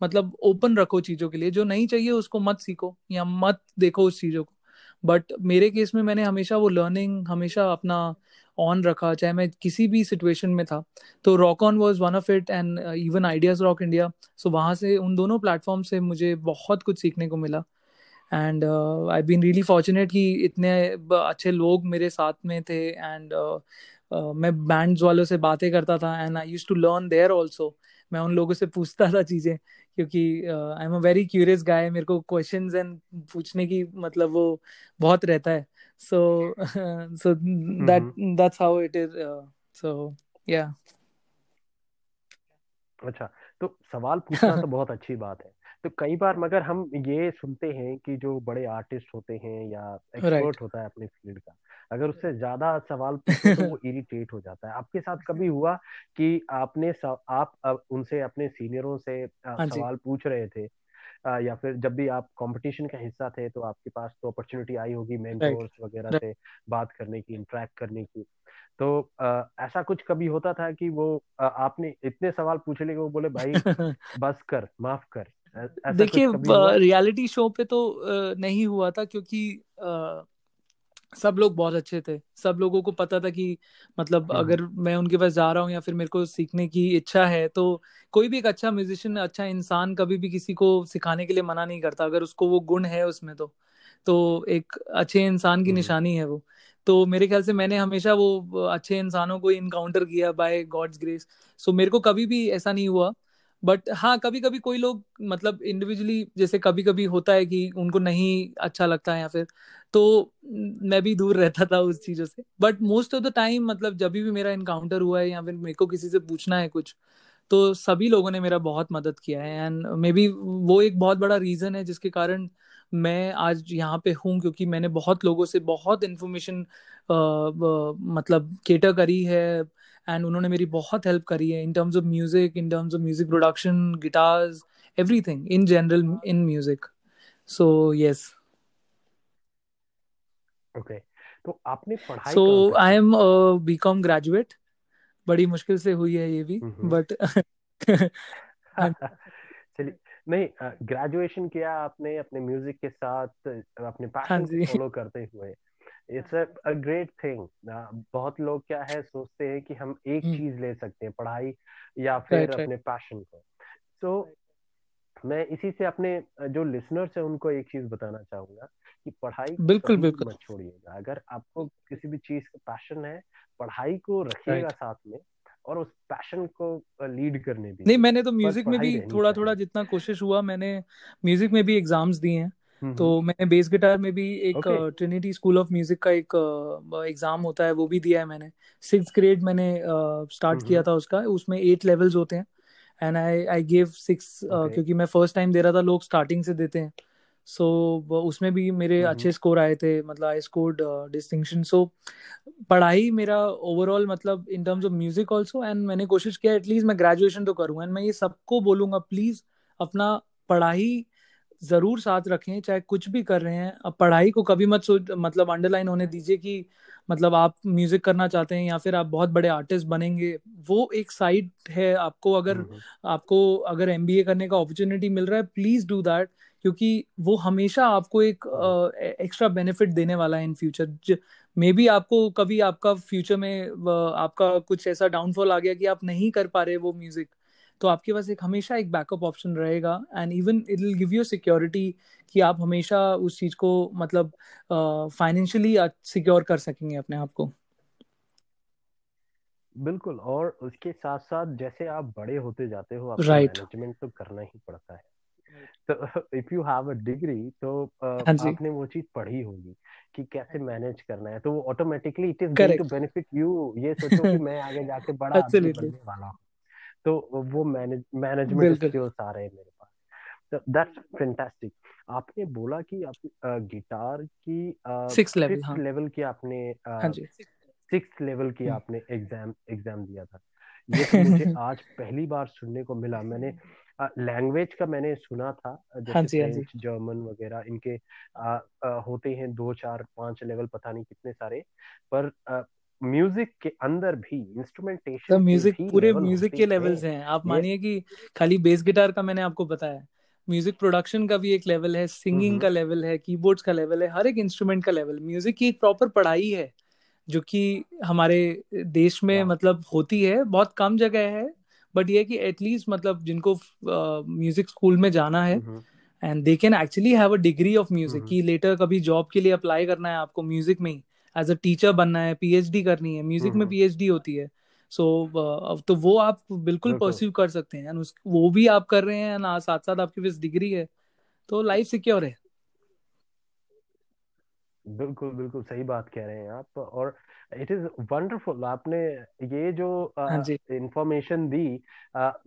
मतलब ओपन रखो चीज़ों के लिए। जो नहीं चाहिए उसको मत सीखो या मत देखो उस चीज़ों को। बट मेरे केस में मैंने हमेशा वो लर्निंग हमेशा अपना ऑन रखा चाहे मैं किसी भी सिचुएशन में था। तो rock on was one of it and even ideas rock India so वहाँ से उन दोनों प्लेटफॉर्म से मुझे बहुत कुछ सीखने को मिला। And I been really fortunate कि इतने अच्छे लोग मेरे साथ में थे एंड uh, uh, मैं बैंड्स वालों से बातें करता था and I use to learn there also मैं उन लोगों से पूछता था चीज़ें क्योंकि I am a very curious guy मेरे को क्वेश्चंस एंड पूछने की मतलब वो बहुत रहता है। So so that that's how it is so या अच्छा तो सवाल पूछना तो बहुत अच्छी बात है। तो कई बार मगर हम ये सुनते हैं कि जो बड़े आर्टिस्ट होते हैं या एक्सपर्ट right. होता है अपने फ़ील्ड का अगर उससे ज़्यादा सवाल तो वो इरिटेट हो जाता है। आपके साथ कभी हुआ कि आपने आप उनसे अपने सीनियरों से हाँ सवाल पूछ रहे थे? या फिर जब भी आप कंपटीशन का हिस्सा थे तो आपके पास तो अपॉर्चुनिटी आई होगी मेंटोर्स वगैरह से बात करने की इंटरेक्ट करने की। तो आ, ऐसा कुछ कभी होता था कि वो आ, आपने इतने सवाल पूछ लिए वो बोले भाई बस कर माफ़ कर। देखिए रियलिटी शो पे तो नहीं हुआ था क्योंकि सब लोग बहुत अच्छे थे। सब लोगों को पता था कि मतलब हम्म। अगर मैं उनके पास जा रहा हूँ या फिर मेरे को सीखने की इच्छा है तो कोई भी एक अच्छा म्यूजिशियन अच्छा इंसान कभी भी किसी को सिखाने के लिए मना नहीं करता अगर उसको वो गुण है उसमें तो। तो एक अच्छे इंसान की हम्म। निशानी है वो। तो मेरे ख्याल से मैंने हमेशा वो अच्छे इंसानों को इनकाउंटर किया बाय गॉड्स ग्रेस सो मेरे को कभी भी ऐसा नहीं हुआ। बट हाँ कभी कभी कोई लोग मतलब इंडिविजुअली जैसे कभी कभी होता है कि उनको नहीं अच्छा लगता है या फिर तो मैं भी दूर रहता था उस चीज़ों से। But most of the time मतलब जब भी मेरा इनकाउंटर हुआ है या फिर मेरे को किसी से पूछना है कुछ तो सभी लोगों ने मेरा बहुत मदद किया है। एंड मे बी वो एक बहुत बड़ा रीजन है जिसके कारण मैं आज यहाँ पे हूँ क्योंकि मैंने बहुत लोगों से बहुत इन्फॉर्मेशन मतलब केटर करी है। एंड उन्होंने मेरी बहुत हेल्प करी है in terms of music in terms of music production guitars everything in general in music so yes okay तो आपने पढ़ाई so I am BCom graduate बड़ी मुश्किल से हुई है ये भी बट चलिए नहीं ग्रेजुएशन किया आपने अपने म्यूज़िक के साथ अपने पैशन फॉलो करते हुए। इट्स अ ग्रेट थिंग बहुत लोग क्या है सोचते हैं कि हम एक hmm. चीज़ ले सकते हैं पढ़ाई या फिर right, अपने पैशन को। तो so, मैं इसी से अपने जो लिसनर्स है उनको एक चीज़ बताना चाहूँगा कि पढ़ाई बिल्कुल बिल्कुल। मत छोड़िएगा। अगर आपको किसी भी चीज़ का पैशन है पढ़ाई को रखिएगा right. साथ में और उस पैशन को लीड करने भी नहीं मैंने तो म्यूज़िक में भी थोड़ा थोड़ा जितना कोशिश हुआ मैंने म्यूज़िक में भी एग्ज़ाम्स दिए हैं। तो मैंने बेस गिटार में भी एक ट्रिनिटी स्कूल ऑफ़ म्यूज़िक का एक एग्ज़ाम होता है वो भी दिया है मैंने। सिक्स ग्रेड मैंने स्टार्ट किया था उसका उसमें एट लेवल्स होते हैं। And I I give six क्योंकि मैं फ़र्स्ट टाइम दे रहा था लोग स्टार्टिंग से देते हैं। सो so, उसमें भी मेरे अच्छे स्कोर आए थे मतलब आई स्कोर्ड डिस्टिंक्शन सो पढ़ाई मेरा ओवरऑल मतलब in terms of music also and मैंने कोशिश किया एटलीस्ट मैं ग्रेजुएशन तो करूँ। एंड मैं ये सबको बोलूँगा प्लीज़ अपना पढ़ाई ज़रूर साथ रखें चाहे कुछ भी कर रहे हैं। अब पढ़ाई को कभी मत सोच मतलब अंडरलाइन होने दीजिए कि मतलब आप म्यूज़िक करना चाहते हैं या फिर आप बहुत बड़े आर्टिस्ट बनेंगे वो एक साइड है आपको। अगर आपको अगर एमबीए करने का अपॉर्चुनिटी मिल रहा है प्लीज़ डू दैट क्योंकि वो हमेशा आपको एक एक्स्ट्रा बेनिफिट देने वाला है इन फ्यूचर मे बी आपको कभी आपका फ्यूचर में आपका कुछ ऐसा डाउनफॉल आ गया कि आप नहीं कर पा रहे वो म्यूज़िक तो आपके पास एक हमेशा एक बैकअप ऑप्शन रहेगा and even it will give you security कि आप हमेशा उस चीज़ को मतलब फाइनेंशियली uh, सिक्योर कर सकेंगे अपने आप को। बिल्कुल और उसके साथ साथ जैसे आप बड़े होते जाते हो आपको right. मैनेजमेंट तो करना ही पड़ता है। तो if you have a degree तो uh, आपने वो चीज़ पढ़ी होगी कि कैसे मैनेज करना है। तो वो automatically it is going to benefit you ये सोचो कि मैं आगे जाके बड़ा आदमी बनने वाला हूँ। तो वो मैनेज मैनेजमेंट स्किल्स आ रहे हैं मेरे पास। तो दैट्स फैंटास्टिक आपने बोला कि आप गिटार की सिक्स लेवल हाँ. लेवल की आपने सिक्स लेवल की आपने एग्ज़ाम एग्ज़ाम दिया था। ये तो मुझे आज पहली बार सुनने को मिला। मैंने लैंग्वेज का मैंने सुना था हाँ जैसे हाँ जी। जर्मन वगैरह इनके आ, आ, होते हैं दो चार पाँच लेवल पता नहीं कितने सारे पर म्यूज़िक के अंदर भी तो इंस्ट्रूमेंटेशन के म्यूज़िक पूरे म्यूज़िक के लेवल्स हैं। आप मानिए कि खाली बेस गिटार का मैंने आपको बताया। म्यूज़िक प्रोडक्शन का भी एक लेवल है सिंगिंग हम्म का लेवल है कीबोर्ड्स का लेवल है हर एक इंस्ट्रूमेंट का लेवल म्यूज़िक की एक प्रॉपर पढ़ाई है जो कि हमारे देश में मतलब होती है बहुत कम जगह है बट ये कि एटलीस्ट मतलब जिनको म्यूज़िक uh, स्कूल में जाना है and they can actually have a degree of music कि लेटर कभी जॉब के लिए अप्लाई करना है आपको म्यूज़िक में ही। एज अ टीचर बनना है पीएचडी करनी है म्यूज़िक में पीएचडी होती है। सो so, uh, तो वो आप बिल्कुल बिल्कुल। परस्यू कर सकते हैं। उस वो भी आप कर रहे हैं ना साथ साथ आपके पास डिग्री है। तो लाइफ सिक्योर है। बिल्कुल बिल्कुल सही बात कह रहे हैं आप। और इट इज़ वंडरफुल आपने ये जो हाँ इंफॉर्मेशन दी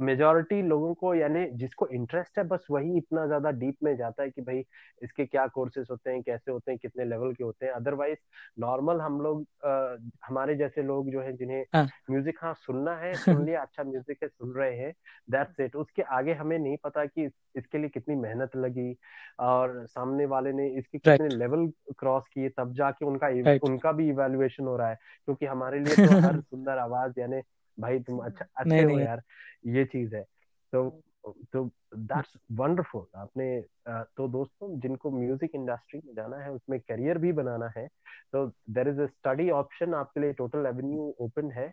मेजॉरिटी लोगों को यानी जिसको इंटरेस्ट है बस वही इतना ज़्यादा डीप में जाता है कि भाई इसके क्या कोर्सेज होते हैं कैसे होते हैं कितने लेवल के होते हैं। अदरवाइज़ नॉर्मल हम लोग uh, हमारे जैसे लोग जो है जिन्हें हाँ। म्यूज़िक हाँ सुनना है सुन लिया अच्छा म्यूज़िक है सुन रहे हैं दैट्स इट उसके आगे हमें नहीं पता कि इस, इसके लिए कितनी मेहनत लगी और सामने वाले ने इसके कितने लेवल क्रॉस किए तब जाके उनका उनका भी इवेल्युएशन हो रहा है। क्योंकि हमारे लिए तो हर सुंदर आवाज़ यानी भाई तुम अच्छा अच्छे नहीं हो यार ये चीज़ है। तो तो दैट्स वंडरफुल आपने तो दोस्तों जिनको म्यूज़िक इंडस्ट्री में जाना है उसमें करियर भी बनाना है तो there is a study option आपके लिए टोटल एवेन्यू ओपन है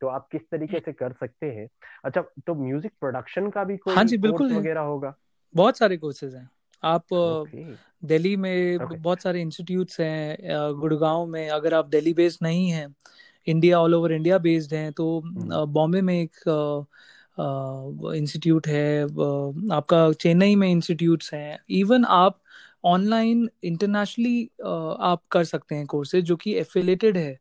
तो आप किस तरीके से कर सकते हैं? अच्छा तो म्यूज़िक प्रोडक्शन का भी हाँ कोई जी बिल्कुल है। वगैरह होगा? बहुत सारे कोर्सेज हैं। आप दिल्ली में बहुत सारे इंस्टीट्यूट्स हैं गुड़गांव में अगर आप दिल्ली बेस्ड नहीं हैं India all over India based हैं तो हम्म। बॉम्बे में एक इंस्टीट्यूट है आपका चेन्नई में इंस्टीट्यूट्स हैं। इवन आप ऑनलाइन इंटरनेशनली आप कर सकते हैं कोर्सेज जो कि एफिलेटेड है।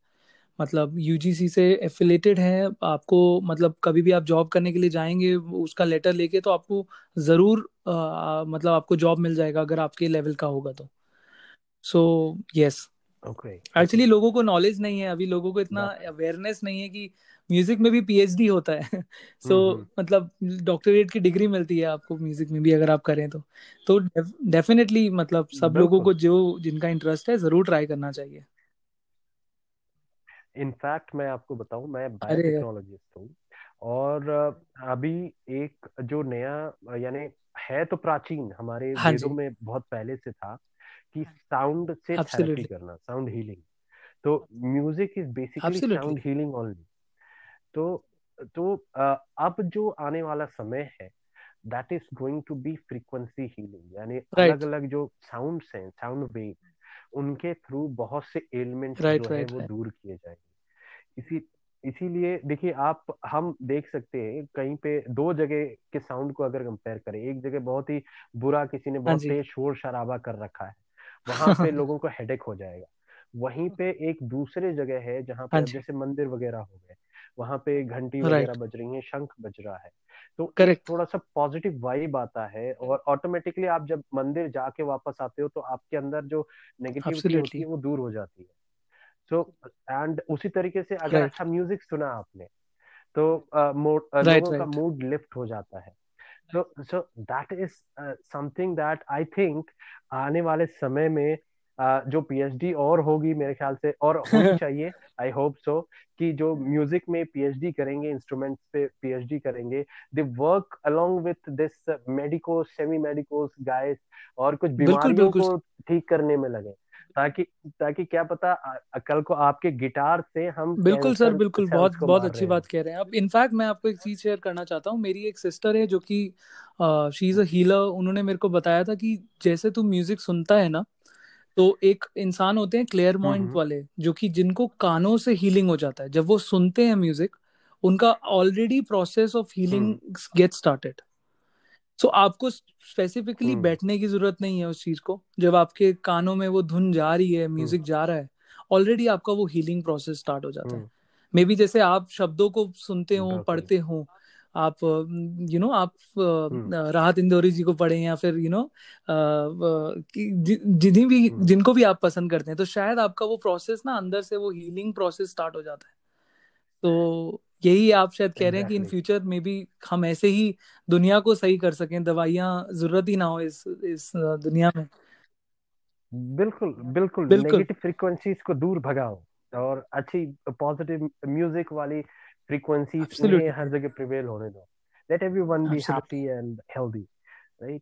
मतलब यूजीसी से एफिलेटेड है आपको मतलब कभी भी आप जॉब करने के लिए जाएँगे उसका लेटर लेके तो आपको ज़रूर मतलब आपको जॉब मिल जाएगा अगर आपके लेवल का होगा तो। सो यस ओके एक्चुअली लोगों को नॉलेज नहीं है अभी लोगों को इतना अवेयरनेस नहीं है कि म्यूज़िक में भी पीएचडी होता है। सो हम्म हम्म मतलब डॉक्टरेट की डिग्री मिलती है आपको म्यूज़िक में भी अगर आप करें तो। तो डेफिनेटली मतलब सब लोगों को जो जिनका इंटरेस्ट है ज़रूर ट्राई करना चाहिए। इनफैक्ट मैं आपको बताऊँ मैं अरे बायोटेक्नोलॉजिस्ट हूँ और अभी एक जो नया यानी है तो प्राचीन हमारे हाँ वेदों जी। में बहुत पहले से था कि साउंड से थेरेपी एब्सोल्युटली करना साउंड हीलिंग तो music is basically absolutely sound healing only तो तो अब जो आने वाला समय है that is going to be frequency healing यानी अलग अलग जो साउंड्स हैं साउंड वेव उनके थ्रू बहुत से एलिमेंट्स राइट जो है राइट वो राइट दूर किए जाएँगे। इसी इसीलिए देखिए आप हम देख सकते हैं कहीं पे दो जगह के साउंड को अगर कंपेयर करें एक जगह बहुत ही बुरा किसी ने हाँ बहुत तेज शोर शराबा कर रखा है वहाँ पे लोगों को हेडेक हो जाएगा। वहीं पे एक दूसरे जगह है जहाँ पे हाँ जैसे मंदिर वगैरह हो गए वहाँ पे घंटी वगैरह बज रही है शंख बज रहा है तो करेक्ट थोड़ा सा पॉजिटिव वाइब आता है और ऑटोमेटिकली आप जब मंदिर जाके वापस आते हो तो आपके अंदर जो नेगेटिविटी होती है वो दूर हो जाती है। सो एंड उसी तरीके से अगर राइट अच्छा म्यूज़िक सुना आपने तो मूड uh, राइट लोगों का मूड लिफ्ट हो जाता है। So so that is something that I think आने वाले समय में uh, जो पीएचडी और होगी मेरे ख्याल से और होनी चाहिए आई होप सो कि जो म्यूज़िक में पीएचडी करेंगे इंस्ट्रूमेंट्स पे पीएचडी करेंगे they work along with this medico semi medicos guys और कुछ बीमारियों को ठीक करने में लगे। ताकि ताकि क्या पता कल को आपके गिटार से हम बिल्कुल सर बिल्कुल। बहुत बहुत अच्छी बात कह रहे हैं आप। इनफैक्ट मैं आपको एक चीज़ शेयर करना चाहता हूँ। मेरी एक सिस्टर है जो कि शी इज़ अ हीलर उन्होंने मेरे को बताया था कि जैसे तू म्यूज़िक सुनता है ना तो एक इंसान होते हैं क्लियर हम्म पॉइंट हम्म। वाले जो कि जिनको कानों से हीलिंग हो जाता है। जब वो सुनते हैं म्यूज़िक उनका already process of healing get started so आपको स्पेसिफिकली हम्म बैठने की ज़रूरत नहीं है उस चीज़ को। जब आपके कानों में वो धुन जा रही है म्यूज़िक जा रहा है ऑलरेडी आपका वो हीलिंग प्रोसेस स्टार्ट हो जाता है। मे बी जैसे आप शब्दों को सुनते हो पढ़ते हो आप यू नो आप राहत इंदौरी जी को पढ़े या फिर यू नो जिन्हीं भी जिनको भी आप पसंद करते हैं तो शायद आपका वो प्रोसेस ना अंदर से वो हीलिंग प्रोसेस स्टार्ट हो जाता है। तो यही आप शायद कह रहे हैं कि इन फ्यूचर में भी हम ऐसे ही दुनिया को सही कर सकें दवाइयाँ ज़रूरत ही ना हो इस इस दुनिया में। बिल्कुल बिल्कुल। बिल्कुल। नेगेटिव फ्रीक्वेंसीज को दूर भगाओ और अच्छी पॉजिटिव म्यूज़िक वाली फ्रीक्वेंसीज एब्सोल्युटली हर जगह प्रिवेल होने दो। Let everyone be happy and healthy right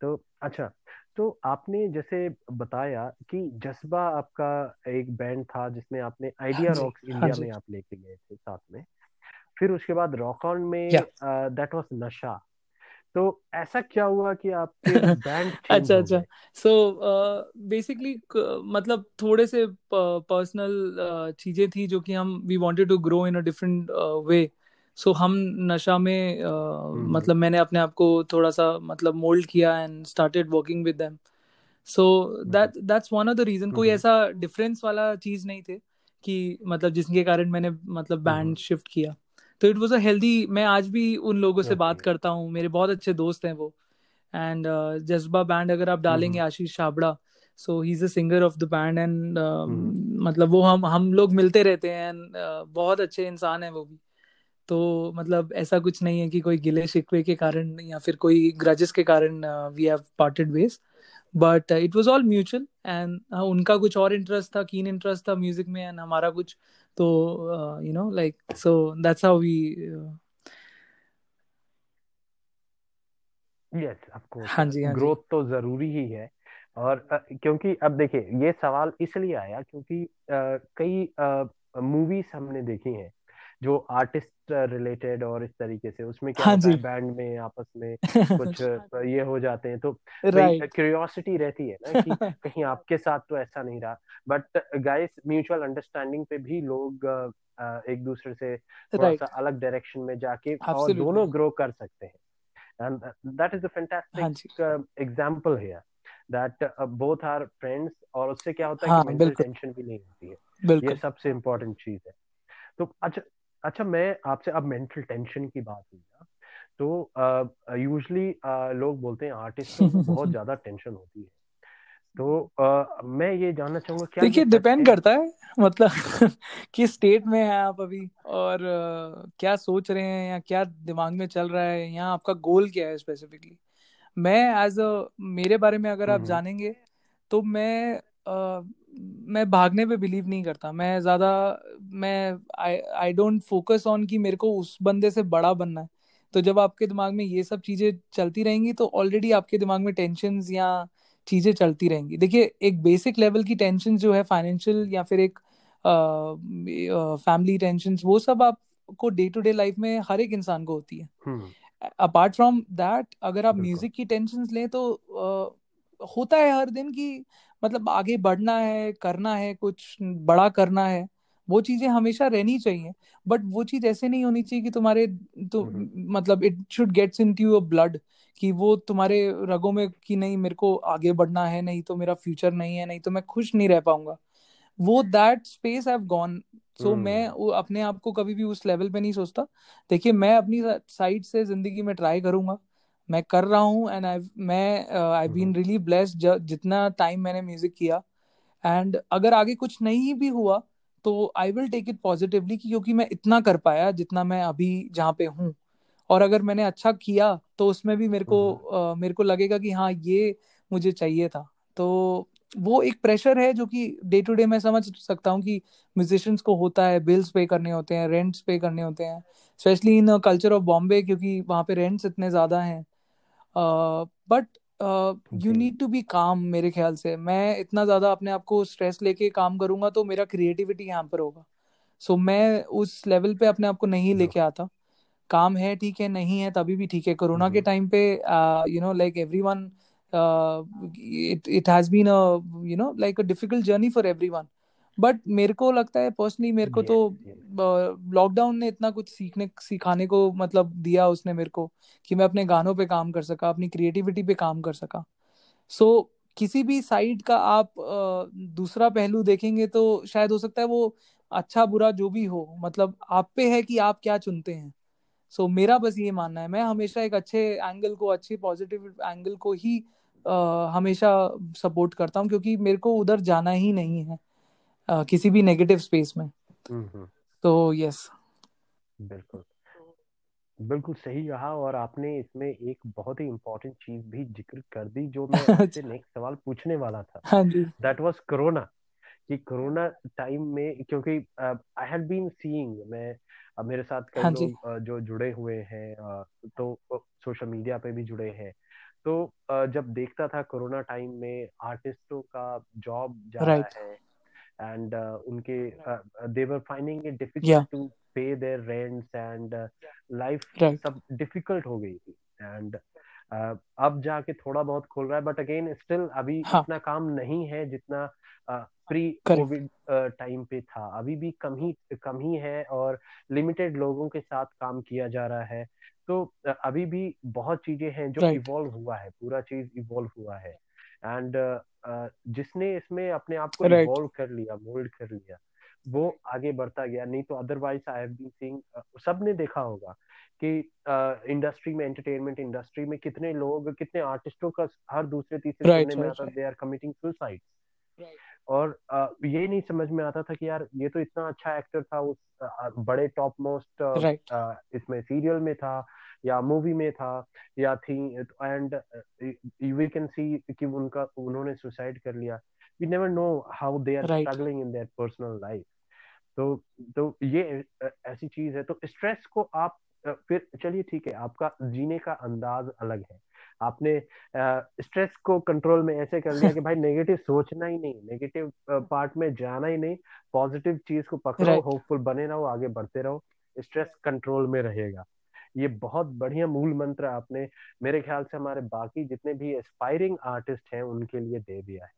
तो अच्छा तो आपने जैसे बताया कि जज्बा आपका एक बैंड था जिसमें आपने आइडिया रॉक्स इंडिया में आप लेके गए थे साथ में। फिर उसके बाद रॉक ऑन में दैट वाज नशा तो ऐसा क्या हुआ कि आपके बैंड चेंज अच्छा अच्छा। सो बेसिकली मतलब थोड़े से पर्सनल चीज़ें थी जो कि हम we wanted to grow in a different way so हम नशा में uh, हम्म। मतलब मैंने अपने आप को थोड़ा सा मतलब मोल्ड किया and started working with them so that that's one of the reason कोई हम्म। ऐसा डिफरेंस वाला चीज़ नहीं थे कि मतलब जिसके कारण मैंने मतलब हम्म। बैंड शिफ्ट किया। तो इट वाज अ हेल्दी मैं आज भी उन लोगों से बात करता हूँ मेरे बहुत अच्छे दोस्त हैं वो। एंड जज्बा बैंड अगर आप डालेंगे हम्म Ashish Chhabra so he is a singer of the band and मतलब वो हम हम लोग मिलते रहते हैं एंड बहुत अच्छे इंसान है वो भी। तो मतलब ऐसा कुछ नहीं है कि कोई गिले शिकवे के कारण या फिर कोई ग्रजेस के कारण we have parted ways but it was all mutual and उनका कुछ और इंटरेस्ट था कीन इंटरेस्ट था म्यूज़िक में एंड हमारा कुछ तो you know like so that's how we yes of course हाँ जी हाँ ग्रोथ तो ज़रूरी ही है। और uh, क्योंकि अब देखिए ये सवाल इसलिए आया क्योंकि uh, कई मूवीज़ हमने देखी हैं। जो आर्टिस्ट रिलेटेड और इस तरीके से उसमें क्या हाँ होता है बैंड में आपस में कुछ ये हो जाते हैं तो क्यूरियोसिटी रहती है ना कि कहीं आपके साथ तो ऐसा नहीं रहा। बट गाइस म्यूचुअल अंडरस्टैंडिंग पे भी लोग अ, अ, एक दूसरे से थोड़ा सा अलग डायरेक्शन में जाके और दोनों ग्रो कर सकते हैं। And that is a हाँ fantastic ji. uh, example here that uh, both are friends और उससे क्या होता है हाँ कि मेंटल बिल्कुल। टेंशन भी नहीं होती है। ये सबसे इम्पोर्टेंट चीज़ है। तो अच्छा अच्छा मैं आपसे अब मेंटल टेंशन की बात हुई ना तो यूजली लोग बोलते हैं आर्टिस्टों को बहुत ज़्यादा टेंशन होती है। तो uh, मैं ये जानना चाहूँगा क्या देखिए डिपेंड करता है मतलब किस स्टेट में है आप अभी और अ, क्या सोच रहे हैं या क्या दिमाग में चल रहा है या आपका गोल क्या है स्पेसिफिकली मैं एज अ मेरे बारे में अगर आप हम्म। जानेंगे तो मैं अ, मैं भागने पे बिलीव नहीं करता। मैं ज़्यादा मैं I I don't focus on कि मेरे को उस बंदे से बड़ा बनना है। तो जब आपके दिमाग में ये सब चीज़ें चलती रहेंगी तो ऑलरेडी आपके दिमाग में टेंशन्स या चीज़ें चलती रहेंगी। देखिए एक बेसिक लेवल की टेंशन जो है फाइनेंशियल या फिर एक फैमिली टेंशन वो सब आपको डे टू डे लाइफ में हर एक इंसान को होती है। अपार्ट फ्रॉम दैट अगर आप म्यूज़िक की टेंशन लें तो अ, होता है हर दिन कि मतलब आगे बढ़ना है करना है कुछ बड़ा करना है वो चीज़ें हमेशा रहनी चाहिए। बट वो चीज़ ऐसे नहीं होनी चाहिए कि तुम्हारे तो मतलब it should gets into your blood कि वो तुम्हारे रगों में कि नहीं मेरे को आगे बढ़ना है नहीं तो मेरा फ्यूचर नहीं है नहीं तो मैं खुश नहीं रह पाऊँगा। वो that space have gone so मैं अपने आप को कभी भी उस लेवल पे नहीं सोचता। देखिए मैं अपनी साइड से ज़िंदगी में ट्राई करूँगा। मैं कर रहा हूँ एंड आई मैं आई बीन रियली ब्लेस्ड जितना टाइम मैंने म्यूज़िक किया। एंड अगर आगे कुछ नहीं भी हुआ तो I will take it positively क्योंकि मैं इतना कर पाया जितना मैं अभी जहाँ पे हूँ। और अगर मैंने अच्छा किया तो उसमें भी मेरे को हम्म। अ, मेरे को लगेगा कि हाँ ये मुझे चाहिए था। तो वो एक प्रेशर है जो कि डे टू डे मैं समझ सकता हूँ कि म्यूजिशियंस को होता है बिल्स पे करने होते हैं रेंट्स पे करने होते हैं। Specially in culture of Bombay क्योंकि वहाँ पे रेंट्स इतने ज़्यादा हैं। But you need to be काम मेरे ख्याल से। मैं इतना ज़्यादा अपने आप को स्ट्रेस लेके काम करूँगा तो मेरा क्रिएटिविटी यहाँ पर होगा। सो so, मैं उस लेवल पे अपने आप को नहीं लेके आता। काम है ठीक है नहीं है तभी भी ठीक है। कोरोना के टाइम पे you know like everyone it it has been you know like a difficult journey for everyone but मेरे को लगता है पर्सनली मेरे को तो लॉकडाउन ने इतना कुछ सीखने सिखाने को मतलब दिया उसने मेरे को कि मैं अपने गानों पे काम कर सका अपनी क्रिएटिविटी पे काम कर सका। सो so, किसी भी साइड का आप दूसरा पहलू देखेंगे तो शायद हो सकता है वो अच्छा बुरा जो भी हो मतलब आप पे है कि आप क्या चुनते हैं। सो so, मेरा बस ये मानना है। मैं हमेशा एक अच्छे एंगल को अच्छी पॉजिटिव एंगल को ही अ, हमेशा सपोर्ट करता हूँ क्योंकि मेरे को उधर जाना ही नहीं है। किसी भी नेगेटिव स्पेस में। हम्म तो यस बिल्कुल। बिल्कुल सही कहा और आपने इसमें एक बहुत ही इम्पोर्टेंट चीज़ भी ज़िक्र कर दी जो मैं आपसे नेक्स्ट सवाल पूछने वाला था। हाँ जी। दैट वाज कोरोना कि कोरोना टाइम में क्योंकि आई हैड बीन सीइंग मैं अब मेरे साथ कई हाँ लोग जो जुड़े हुए हैं तो सोशल मीडिया पे भी जुड़े हैं। तो जब देखता था कोरोना टाइम में आर्टिस्टों का जॉब जा रहा है and uh, उनके uh, they were finding it difficult to pay their rents and uh, life सब difficult हो गई थी and uh, अब जाके थोड़ा बहुत खोल रहा है बट अगेन स्टिल अभी हाँ। इतना काम नहीं है जितना प्री कोविड टाइम पे था अभी भी कम ही कम ही है और लिमिटेड लोगों के साथ काम किया जा रहा है तो uh, अभी भी बहुत चीज़ें हैं जो इवॉल्व हुआ है पूरा चीज़ इवॉल्व हुआ है एंड जिसने इसमें अपने आप को राइट इवॉल्व कर लिया मोल्ड कर लिया वो आगे बढ़ता गया। नहीं तो otherwise I have been seeing सबने देखा होगा कि इंडस्ट्री uh, में एंटरटेनमेंट इंडस्ट्री में कितने लोग कितने आर्टिस्टों का हर दूसरे तीसरे राइट सुनने में आता दे आर कमिटिंग सुसाइड और uh, ये नहीं समझ में आता था कि यार ये तो इतना अच्छा एक्टर था उस uh, बड़े टॉप मोस्ट राइट इसमें सीरियल में था या मूवी में था या थी एंड वी कैन सी कि उनका उन्होंने सुसाइड कर लिया। We never know how they are struggling in their personal life तो तो ये ऐसी चीज़ है। तो स्ट्रेस को आप फिर चलिए ठीक है आपका जीने का अंदाज अलग है। आपने स्ट्रेस को कंट्रोल में ऐसे कर लिया कि भाई नेगेटिव सोचना ही नहीं नेगेटिव पार्ट में जाना ही नहीं पॉजिटिव चीज़ को पकड़ो होपफुल बने रहो आगे बढ़ते रहो स्ट्रेस कंट्रोल में रहेगा। ये बहुत बढ़िया मूल मंत्र आपने मेरे ख्याल से हमारे बाकी जितने भी एस्पायरिंग आर्टिस्ट हैं उनके लिए दे दिया है।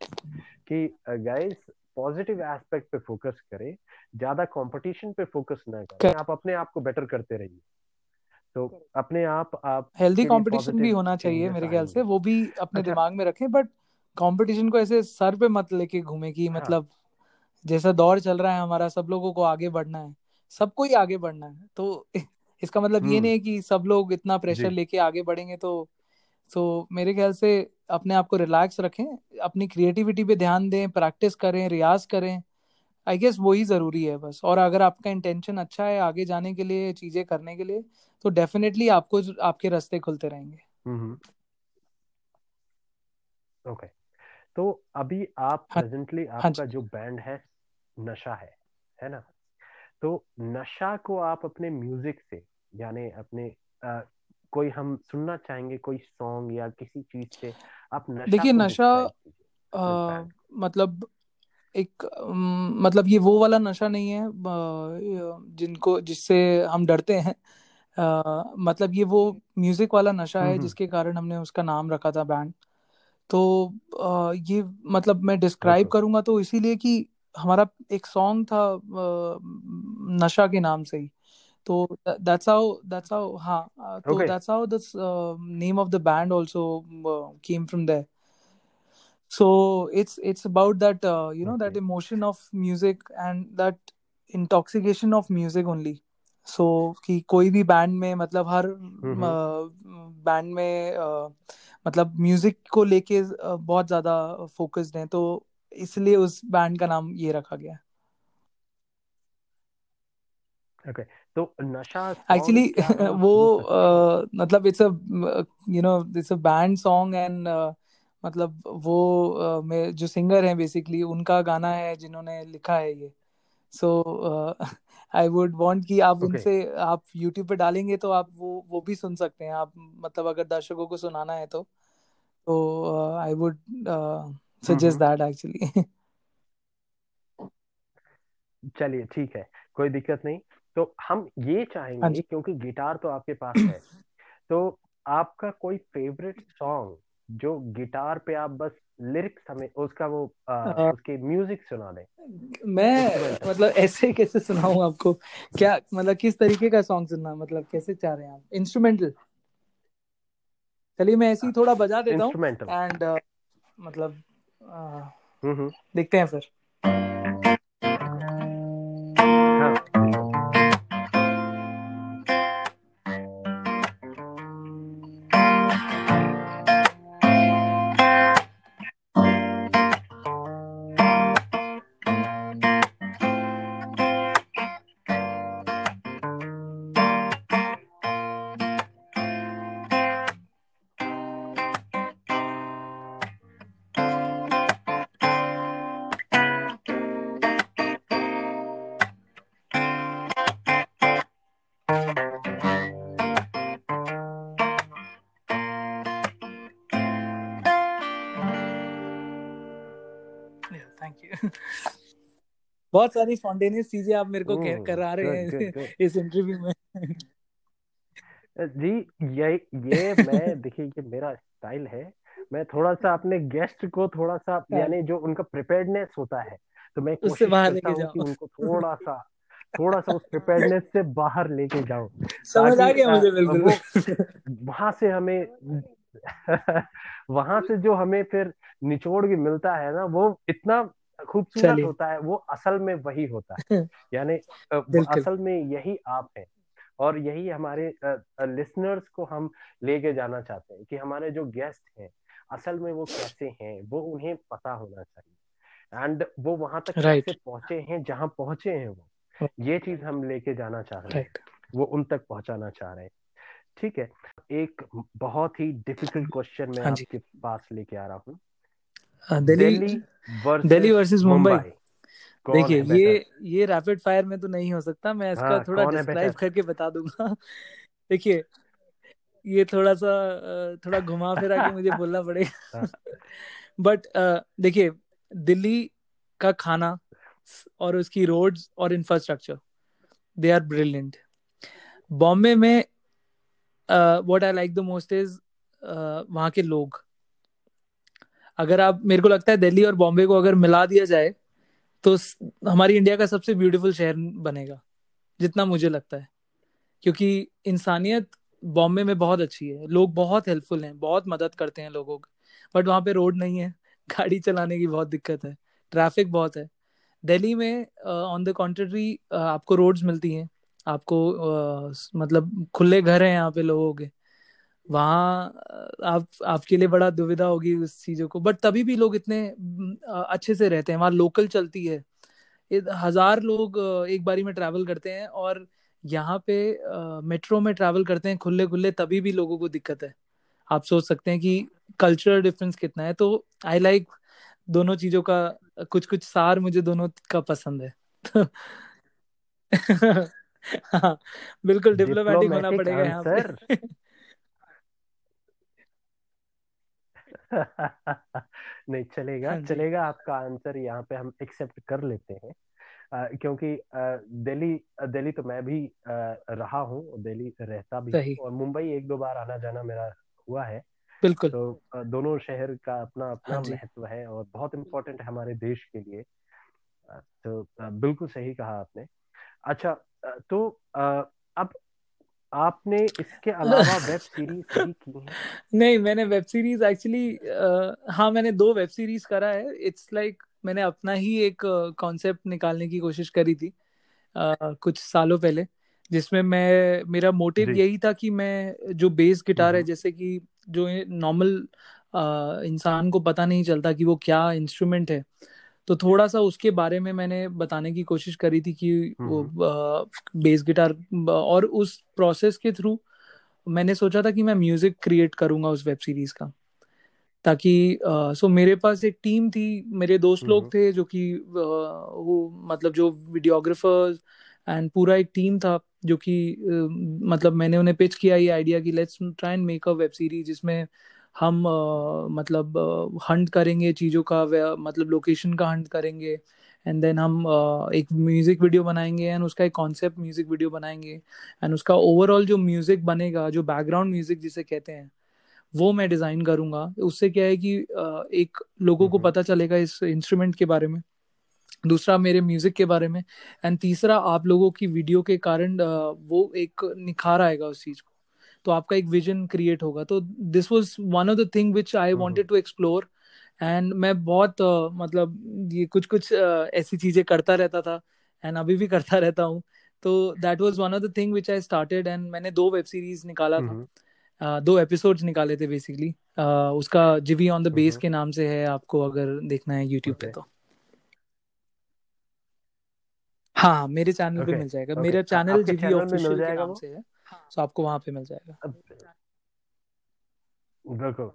कि गाइस पॉजिटिव एस्पेक्ट पे फोकस करें ज़्यादा कंपटीशन पे फोकस ना करें। आप अपने आप को बेटर करते रहिए। तो अपने आप आप हेल्दी कंपटीशन भी होना चाहिए मेरे ख्याल से वो भी अपने अच्छा। दिमाग में रखें बट कंपटीशन को ऐसे सर पे मत लेके घूमे कि हाँ। मतलब जैसा दौर चल रहा है हमारा सब लोगों को आगे बढ़ना है सबको ही आगे बढ़ना है। तो इसका मतलब ये हम्म। नहीं है कि सब लोग इतना प्रेशर लेके आगे बढ़ेंगे तो तो मेरे ख्याल से अपने आप को रिलैक्स रखें अपनी क्रिएटिविटी पे ध्यान दें प्रैक्टिस करें रियाज करें। आई गेस वही ज़रूरी है बस। और अगर आपका इंटेंशन अच्छा है आगे जाने के लिए चीज़ें करने के लिए तो डेफिनेटली आपको आपके रास्ते खुलते रहेंगे। हम्म ओके तो अभी आप हाँ प्रेजेंटली हाँ आपका जो। बैंड है नशा है है ना? तो नशा को आप अपने म्यूज़िक से यानी अपने अ, कोई हम सुनना चाहेंगे कोई सॉन्ग या किसी चीज़ से आप नशा देखिए नशा बैंड मतलब एक मतलब ये वो वाला नशा नहीं है जिनको जिससे हम डरते हैं। अ, मतलब ये वो म्यूज़िक वाला नशा है हम्म। जिसके कारण हमने उसका नाम रखा था बैंड तो अ, ये मतलब मैं डिस्क्राइब करूँगा तो इसीलिए कि हमारा एक सॉन्ग था नशा के नाम से ही। तो दैट्स हाउ दैट्स हाउ हाँ तो that's how the name of the band also came from there so it's it's about that uh, you know that okay emotion of music and that intoxication of music only. So कि कोई भी band में मतलब हर हम्म band में मतलब music को लेके बहुत ज़्यादा फोकस्ड हैं। तो इसलिए उस बैंड का नाम ये रखा गया। Okay okay. तो नशा एक्चुअली वो मतलब it's a you know it's a band song and मतलब वो अ, में जो सिंगर हैं बेसिकली उनका गाना है जिन्होंने लिखा है ये। सो आई वुड वांट कि आप ओके उनसे आप यूट्यूब पे डालेंगे तो आप वो वो भी सुन सकते हैं। आप मतलब अगर दर्शकों को सुनाना है तो। तो I would suggest hmm that actually चलिए ठीक है कोई दिक्कत नहीं। तो हम ये हाँ चाहेंगे जी। क्योंकि गिटार तो आपके पास है। तो आपका कोई फेवरेट सॉन्ग जो गिटार पे आप बस लिरिक्स हमें उसका वो आ, अ, उसके म्यूज़िक सुना दें। मैं मतलब ऐसे कैसे सुनाऊं आपको? क्या मतलब किस तरीके का सॉन्ग सुनना मतलब कैसे चाह रहे हैं आप? इंस्ट्रूमेंटल चलिए मैं ऐसे ही थोड़ा बजा देता हूँ। इंस्ट्रूमेंटल एंड मतलब अ, हम्म देखते हैं फिर। बहुत सारी स्पॉन्टेनियस चीज़ें आप मेरे को कह- हम्म करा रहे हैं इस इंटरव्यू में। जी ये ये मैं देखिए ये मेरा स्टाइल है। मैं थोड़ा सा अपने गेस्ट को थोड़ा सा हाँ, यानी जो उनका प्रिपेयर्डनेस होता है तो मैं उससे बाहर लेके कि जाओ। उनको थोड़ा सा थोड़ा सा उस प्रिपेयर्डनेस से बाहर लेके जाऊँ। समझ आ गया मुझे बिल्कुल। वहाँ से हमें वहाँ से जो हमें फिर निचोड़ के मिलता है ना वो इतना खूबसूरत होता है वो असल में वही होता है। यानी असल में यही आप हैं और यही हमारे लिसनर्स को हम लेके जाना चाहते हैं कि हमारे जो गेस्ट हैं असल में वो कैसे हैं वो उन्हें पता होना चाहिए। एंड वो वहाँ तक राइट कैसे पहुँचे हैं जहाँ पहुँचे हैं वो ये चीज़ हम लेके जाना चाह रहे हैं। राइट वो उन तक पहुंचाना चाह रहे हैं। ठीक है एक बहुत ही डिफ़िकल्ट क्वेश्चन मैं हाँ आपके पास लेके आ रहा हूँ। अ, दिल्ली दिल्ली दिल्ली वर्सेस मुंबई। देखिए है ये ये रैपिड फायर में तो नहीं हो सकता मैं इसका हाँ थोड़ा है डिस्क्राइब करके बता दूँगा। देखिए ये थोड़ा सा थोड़ा घुमा फिरा के मुझे बोलना पड़ेगा। हाँ, बट देखिए दिल्ली का खाना और उसकी रोड्स और infrastructure they are brilliant Bombay में what I like the most is वहाँ के लोग। अगर आप, मेरे को लगता है दिल्ली और बॉम्बे को अगर मिला दिया जाए तो हमारी इंडिया का सबसे ब्यूटीफुल शहर बनेगा, जितना मुझे लगता है। क्योंकि इंसानियत बॉम्बे में बहुत अच्छी है। लोग बहुत हेल्पफुल हैं, बहुत मदद करते हैं लोगों की। बट वहाँ पे रोड नहीं है, गाड़ी चलाने की बहुत दिक्कत है ट्रैफ़िक बहुत है। दिल्ली में ऑन द कॉन्ट्ररी आपको रोड्स मिलती हैं। आपको स- मतलब खुले घर हैं यहाँ पे लोगों के, वहाँ आप, आपके लिए बड़ा दुविधा होगी उस चीज़ों को। बट तभी भी लोग इतने अच्छे से रहते हैं, वहाँ लोकल चलती है। हज़ार लोग एक बारी में ट्रैवल करते हैं और यहाँ पे मेट्रो में ट्रैवल करते हैं खुले खुले तभी भी लोगों को दिक्कत है। आप सोच सकते हैं कि कल्चरल डिफरेंस कितना है। तो आई लाइक like दोनों चीज़ों का कुछ कुछ सार मुझे दोनों का पसंद है। हाँ बिल्कुल डिप्लोमेटिक होना डिप्लोमेटिक पड़ेगा यहाँ पे। नहीं चलेगा हाँ जी। चलेगा आपका आंसर यहाँ पे हम एक्सेप्ट कर लेते हैं। अ, क्योंकि अ, दिल्ली अ, दिल्ली तो मैं भी अ, रहा हूँ दिल्ली रहता भी हूँ सही और मुंबई एक दो बार आना जाना मेरा हुआ है। बिल्कुल। तो अ, दोनों शहर का अपना अपना हाँ जी। महत्व है और बहुत इम्पोर्टेंट है हमारे देश के लिए। अ, तो अ, बिल्कुल सही कहा आपने। अच्छा तो अब आपने इसके अलावा वेब सीरीज़ भी की है। नहीं मैंने वेब सीरीज़ एक्चुअली हाँ मैंने दो वेब सीरीज़ करा है। इट्स लाइक like, मैंने अपना ही एक कॉन्सेप्ट निकालने की कोशिश करी थी अ, कुछ सालों पहले जिसमें मैं मेरा मोटिव यही था कि मैं जो बेस गिटार है हम्म। जैसे कि जो नॉर्मल इंसान को पता नहीं चलता कि वो क्या इंस्ट्रूमेंट है तो थोड़ा सा उसके बारे में मैंने बताने की कोशिश करी थी कि वो हम्म। बेस गिटार और उस प्रोसेस के थ्रू मैंने सोचा था कि मैं म्यूज़िक क्रिएट करूँगा उस वेब सीरीज़ का। ताकि सो मेरे पास एक टीम थी मेरे दोस्त लोग हम्म। थे जो कि वो मतलब जो वीडियोग्राफर्स एंड पूरा एक टीम था जो कि मतलब मैंने उन्हें पिच किया ये आइडिया कि let's try and make a web series जिसमें हम अ, मतलब हंट करेंगे चीज़ों का मतलब लोकेशन का हंट करेंगे एंड देन हम अ, एक म्यूज़िक वीडियो बनाएँगे एंड उसका एक कॉन्सेप्ट म्यूज़िक वीडियो बनाएँगे एंड उसका ओवरऑल जो म्यूज़िक बनेगा जो बैकग्राउंड म्यूज़िक जिसे कहते हैं वो मैं डिज़ाइन करूँगा। उससे क्या है कि अ, एक लोगों को पता चलेगा इस इंस्ट्रूमेंट के बारे में दूसरा मेरे म्यूज़िक के बारे में एंड तीसरा आप लोगों की वीडियो के कारण वो एक निखार आएगा उस चीज़ को। तो आपका एक विजन क्रिएट होगा। तो this was one of the thing which I wanted to explore and मैं बहुत अ, मतलब ये कुछ कुछ अ, ऐसी चीज़ें करता रहता था एंड अभी भी करता रहता हूँ। तो that was one of the thing which I started and मैंने दो वेब सीरीज़ निकाला था। अ, दो एपिसोड्स निकाले थे बेसिकली उसका जिवी ऑन द बेस के नाम से है आपको अगर देखना है यूट्यूब पे तो। हाँ मेरे चैनल पे मिल जाएगा। मेरा चैनल जिवी ऑफिशियल के नाम से है। सो आपको वहाँ पे मिल जाएगा। बिल्कुल।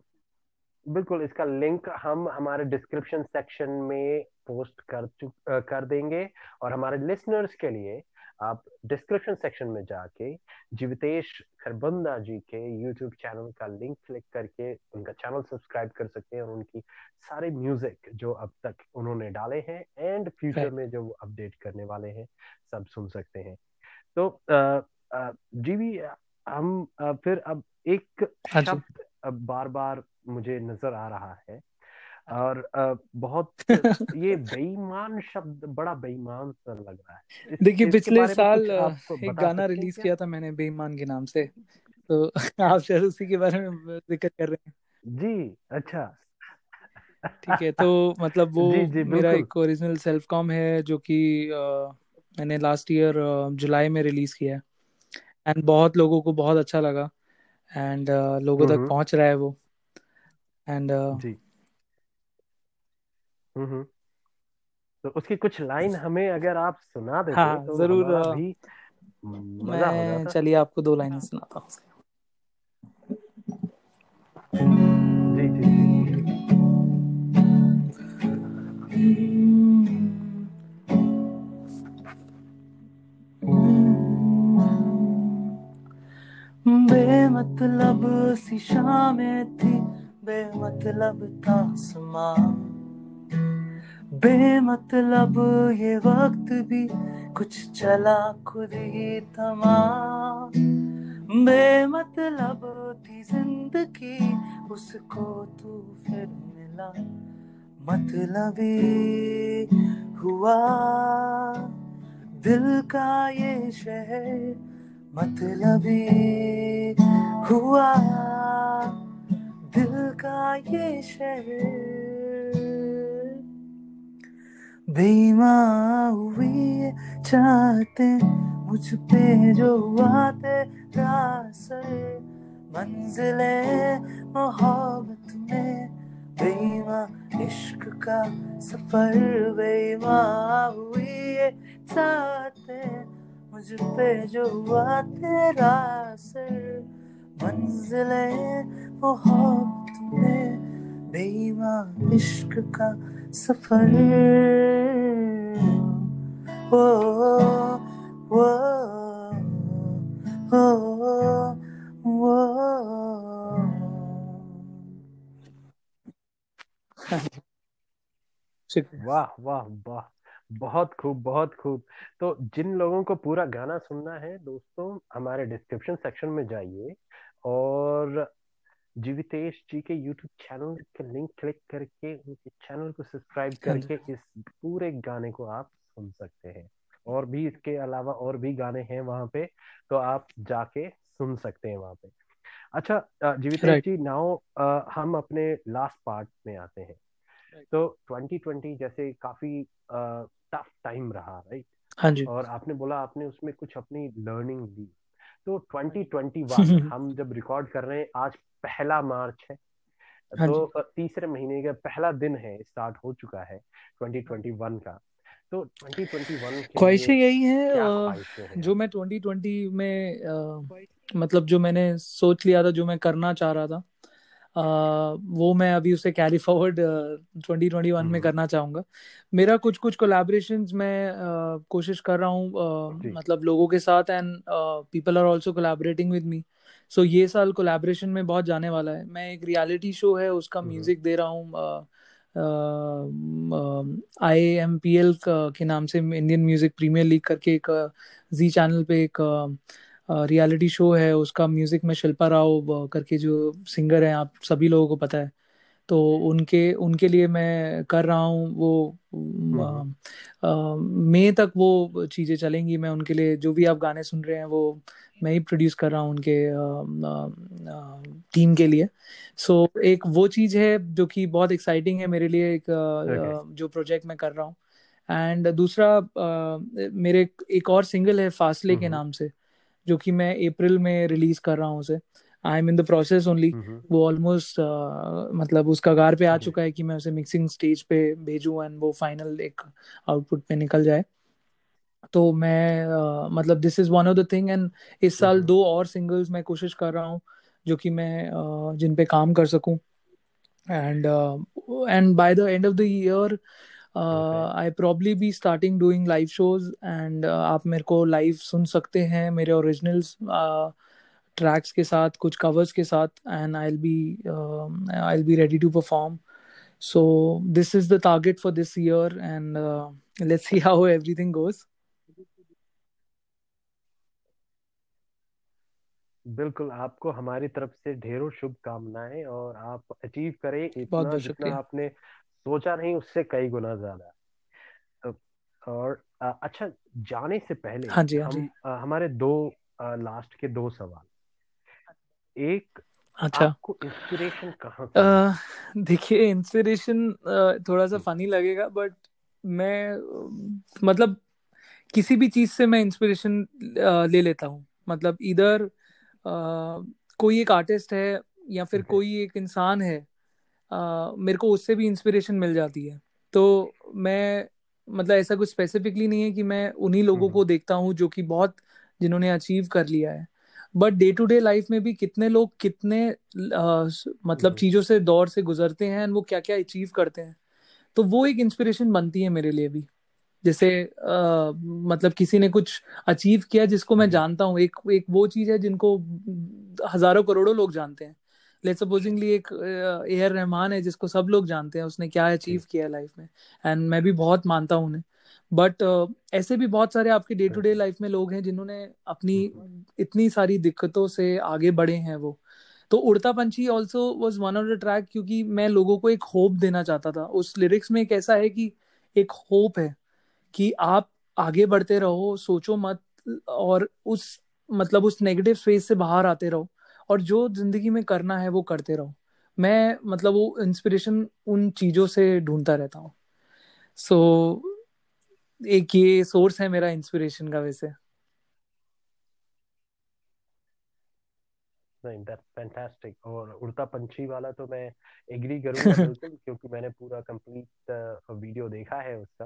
बिल्कुल इसका लिंक हम हमारे डिस्क्रिप्शन सेक्शन में पोस्ट कर चुक कर देंगे और हमारे लिसनर्स के लिए आप डिस्क्रिप्शन सेक्शन में जाके जीवितेश खरबंदा जी के यूट्यूब चैनल का लिंक क्लिक करके उनका चैनल सब्सक्राइब कर सकते हैं और उनकी सारे म्यूज़िक जो अब तक उन्होंने डाले हैं एंड फ्यूचर में जो अपडेट करने वाले हैं सब सुन सकते हैं। तो जी भी हम फिर अब एक हाँ शब्द बार बार मुझे नज़र आ रहा है और बहुत ये बेईमान शब्द बड़ा बेईमान सा लग रहा है। देखिए पिछले साल एक गाना रिलीज़ किया? था मैंने बेईमान के नाम से। तो आप शायद उसी के बारे में ज़िक्र कर रहे हैं। जी अच्छा। ठीक है तो मतलब वो जी, जी, मेरा एक ओरिजिनल सेल्फ कॉम है जो कि मैंने लास्ट ईयर जुलाई में रिलीज़ किया है। एंड बहुत लोगों को बहुत अच्छा लगा। एंड uh, लोगों तक पहुँच रहा है वो। एंड uh, जी। हम्म तो उसकी कुछ लाइन हमें अगर आप सुना देते हाँ, तो ज़रूर भी मज़ा हो जाता। चलिए आपको दो लाइनें सुनाता हूँ। जी जी। बेमतलब सी शामें थी, बेमतलब था समा बेमतलब ये वक्त भी कुछ चला खुद ही थमा बेमतलब थी ज़िंदगी, उसको तू फिर मिला मतलबी हुआ। दिल का ये शहर मतलबी हुआ दिल का ये शहर। हुई चाहते मुझ पे जो आते रासर मंजिले मोहब्बत में। बेईमा इश्क का सफ़र बेईमा हुई चाहते मुझ पे जो आते रासर मंजिले मोहब्बत में बेईमा इश्क का सफ़र। वो वो वो वो वाह वाह वाह। बहुत खूब बहुत खूब। तो जिन लोगों को पूरा गाना सुनना है दोस्तों हमारे डिस्क्रिप्शन सेक्शन में जाइए और जीवितेश जी के यूट्यूब चैनल के लिंक क्लिक करके उनके चैनल को सब्सक्राइब हाँ करके इस पूरे गाने को आप सुन सकते हैं। और भी इसके अलावा और भी गाने हैं वहाँ पे तो आप जाके सुन सकते हैं वहाँ पे। अच्छा जीवितेश जी नाउ हम अपने लास्ट पार्ट में आते हैं। तो 2020 जैसे काफ़ी टफ टाइम रहा राइट हाँ जी। और आपने बोला आपने उसमें कुछ अपनी लर्निंग ली तो 2021 हम जब रिकॉर्ड कर रहे हैं आज पहला मार्च है। हाँ तो तीसरे महीने का पहला दिन है स्टार्ट हो चुका है 2021 का। तो 2021 ख्वाहिशें यही है जो मैं 2020 में आ, मतलब जो मैंने सोच लिया था जो मैं करना चाह रहा था वो मैं अभी उसे carry forward twenty twenty one में हम्म। करना चाहूँगा मेरा कुछ कुछ कोलैबोरेशन मैं कोशिश कर रहा हूँ मतलब लोगों के साथ and people are also collaborating with me so ये साल कोलैबोरेशन में बहुत जाने वाला है मैं एक रियलिटी शो है उसका म्यूज़िक हम्म। दे रहा हूँ आई एम पी एल के नाम से इंडियन म्यूज़िक प्रीमियर लीग करके एक जी चैनल पे एक रियलिटी शो है उसका म्यूज़िक में शिल्पा राव करके जो सिंगर हैं आप सभी लोगों को पता है। तो उनके उनके लिए मैं कर रहा हूँ वो मई तक वो चीज़ें चलेंगी मैं उनके लिए जो भी आप गाने सुन रहे हैं वो मैं ही प्रोड्यूस कर रहा हूँ उनके टीम के लिए। सो so, एक वो चीज़ है जो कि बहुत एक्साइटिंग है मेरे लिए एक okay. जो प्रोजेक्ट मैं कर रहा हूँ। एंड दूसरा मेरे एक और सिंगल है फासले के नाम से। जो कि मैं अप्रैल में रिलीज़ कर रहा हूँ उसे। I am in the process only वो ऑलमोस्ट uh, मतलब उस कगार पे आ चुका है कि मैं उसे मिक्सिंग स्टेज पे भेजूं एंड वो फाइनल एक आउटपुट पे निकल जाए। तो मैं uh, मतलब this is one of the thing and इस साल दो और सिंगल्स मैं कोशिश कर रहा हूँ जो कि मैं uh, जिन पे काम कर सकूँ। And and by the end of the year I probably be starting doing live shows and आप मेरे को लाइव सुन सकते हैं मेरे ओरिजिनल्स ट्रैक्स के साथ कुछ कवर्स के साथ and I be I be ready to perform so this is the target for this year and let's see how everything goes बिल्कुल आपको हमारी तरफ़ से ढेरों शुभकामनाएँ और आप अचीव करें इतना जितना आपने सोचा नहीं उससे कई गुना ज़्यादा। तो और अच्छा जाने से पहले हाँ जी, हाँ हम जी. हमारे दो आ, लास्ट के दो सवाल। एक अच्छा। आपको इंस्पिरेशन कहाँ देखिए इंस्पिरेशन थोड़ा सा फनी हम्म। लगेगा बट मैं मतलब किसी भी चीज़ से मैं इंस्पिरेशन ले लेता हूँ। मतलब इधर कोई एक आर्टिस्ट है या फिर कोई एक इंसान है आ, मेरे को उससे भी इंस्पिरेशन मिल जाती है। तो मैं मतलब ऐसा कुछ स्पेसिफिकली नहीं है कि मैं उन्हीं लोगों को देखता हूँ जो कि बहुत जिन्होंने अचीव कर लिया है। But day to day life में भी कितने लोग कितने आ, मतलब चीज़ों से दौर से गुजरते हैं वो क्या क्या अचीव करते हैं। तो वो एक इंस्पिरेशन बनती है मेरे लिए भी। जैसे आ, मतलब किसी ने कुछ अचीव किया जिसको मैं जानता हूँ। एक एक वो चीज़ है जिनको हज़ारों करोड़ों लोग जानते हैं। लेट सपोजिंगली एक ए आर रहमान है जिसको सब लोग जानते हैं उसने क्या अचीव किया है लाइफ में। एंड मैं भी बहुत मानता हूँ उन्हें। बट uh, ऐसे भी बहुत सारे आपके डे टू डे लाइफ में लोग हैं जिन्होंने अपनी इतनी सारी दिक्कतों से आगे बढ़े हैं वो। तो Udta Panchhi also was one of the track क्योंकि मैं लोगों को एक होप देना चाहता था। उस लिरिक्स में एक ऐसा है कि एक होप है कि आप आगे बढ़ते रहो सोचो मत और उस मतलब उस नेगेटिव स्पेस से बाहर आते रहो। और जो ज़िंदगी में करना है वो करते रहो। मैं मतलब वो इंस्पिरेशन उन चीज़ों से ढूंढता रहता हूँ। सो so, एक ये सोर्स है मेरा इंस्पिरेशन का वैसे। नहीं दैट्स फैंटास्टिक और उड़ता पंछी वाला तो मैं एग्री करूँगा बिल्कुल क्योंकि मैंने पूरा कंप्लीट वीडियो देखा है उसका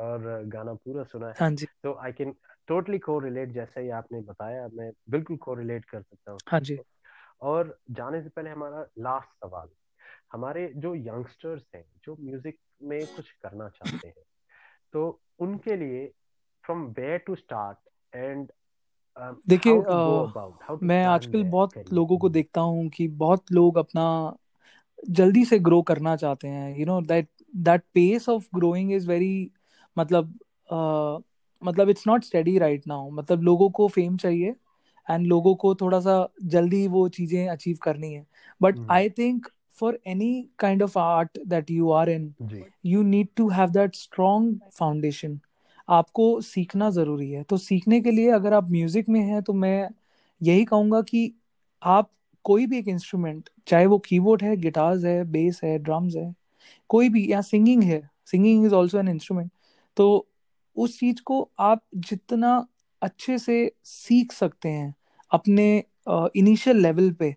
और गाना पूरा सुना है। हाँ जी। तो आई कैन टोटली को रिलेट जैसे ही आपने बताया मैं बिल्कुल को रिलेट कर सकता हूँ हाँ जी। और जाने से पहले हमारा लास्ट सवाल। हमारे जो यंगस्टर्स हैं जो म्यूज़िक में कुछ करना चाहते हैं तो उनके लिए from where to start and देखिए मैं आजकल बहुत लोगों को देखता हूँ कि बहुत लोग अपना जल्दी से ग्रो करना चाहते हैं। You know that that pace of growing is very मतलब uh, मतलब it's not study right now मतलब लोगों को फेम चाहिए एंड लोगों को थोड़ा सा जल्दी वो चीज़ें अचीव करनी है. But I think for any kind of art that you are in you need to have that strong foundation आपको सीखना ज़रूरी है. तो सीखने के लिए अगर आप म्यूज़िक में हैं तो मैं यही कहूँगा कि आप कोई भी एक इंस्ट्रूमेंट चाहे वो कीबोर्ड है गिटार्स है बेस है ड्रम्स है कोई भी या सिंगिंग है singing is also an instrument तो उस चीज़ को आप जितना अच्छे से सीख सकते हैं अपने इनिशियल uh, लेवल पे।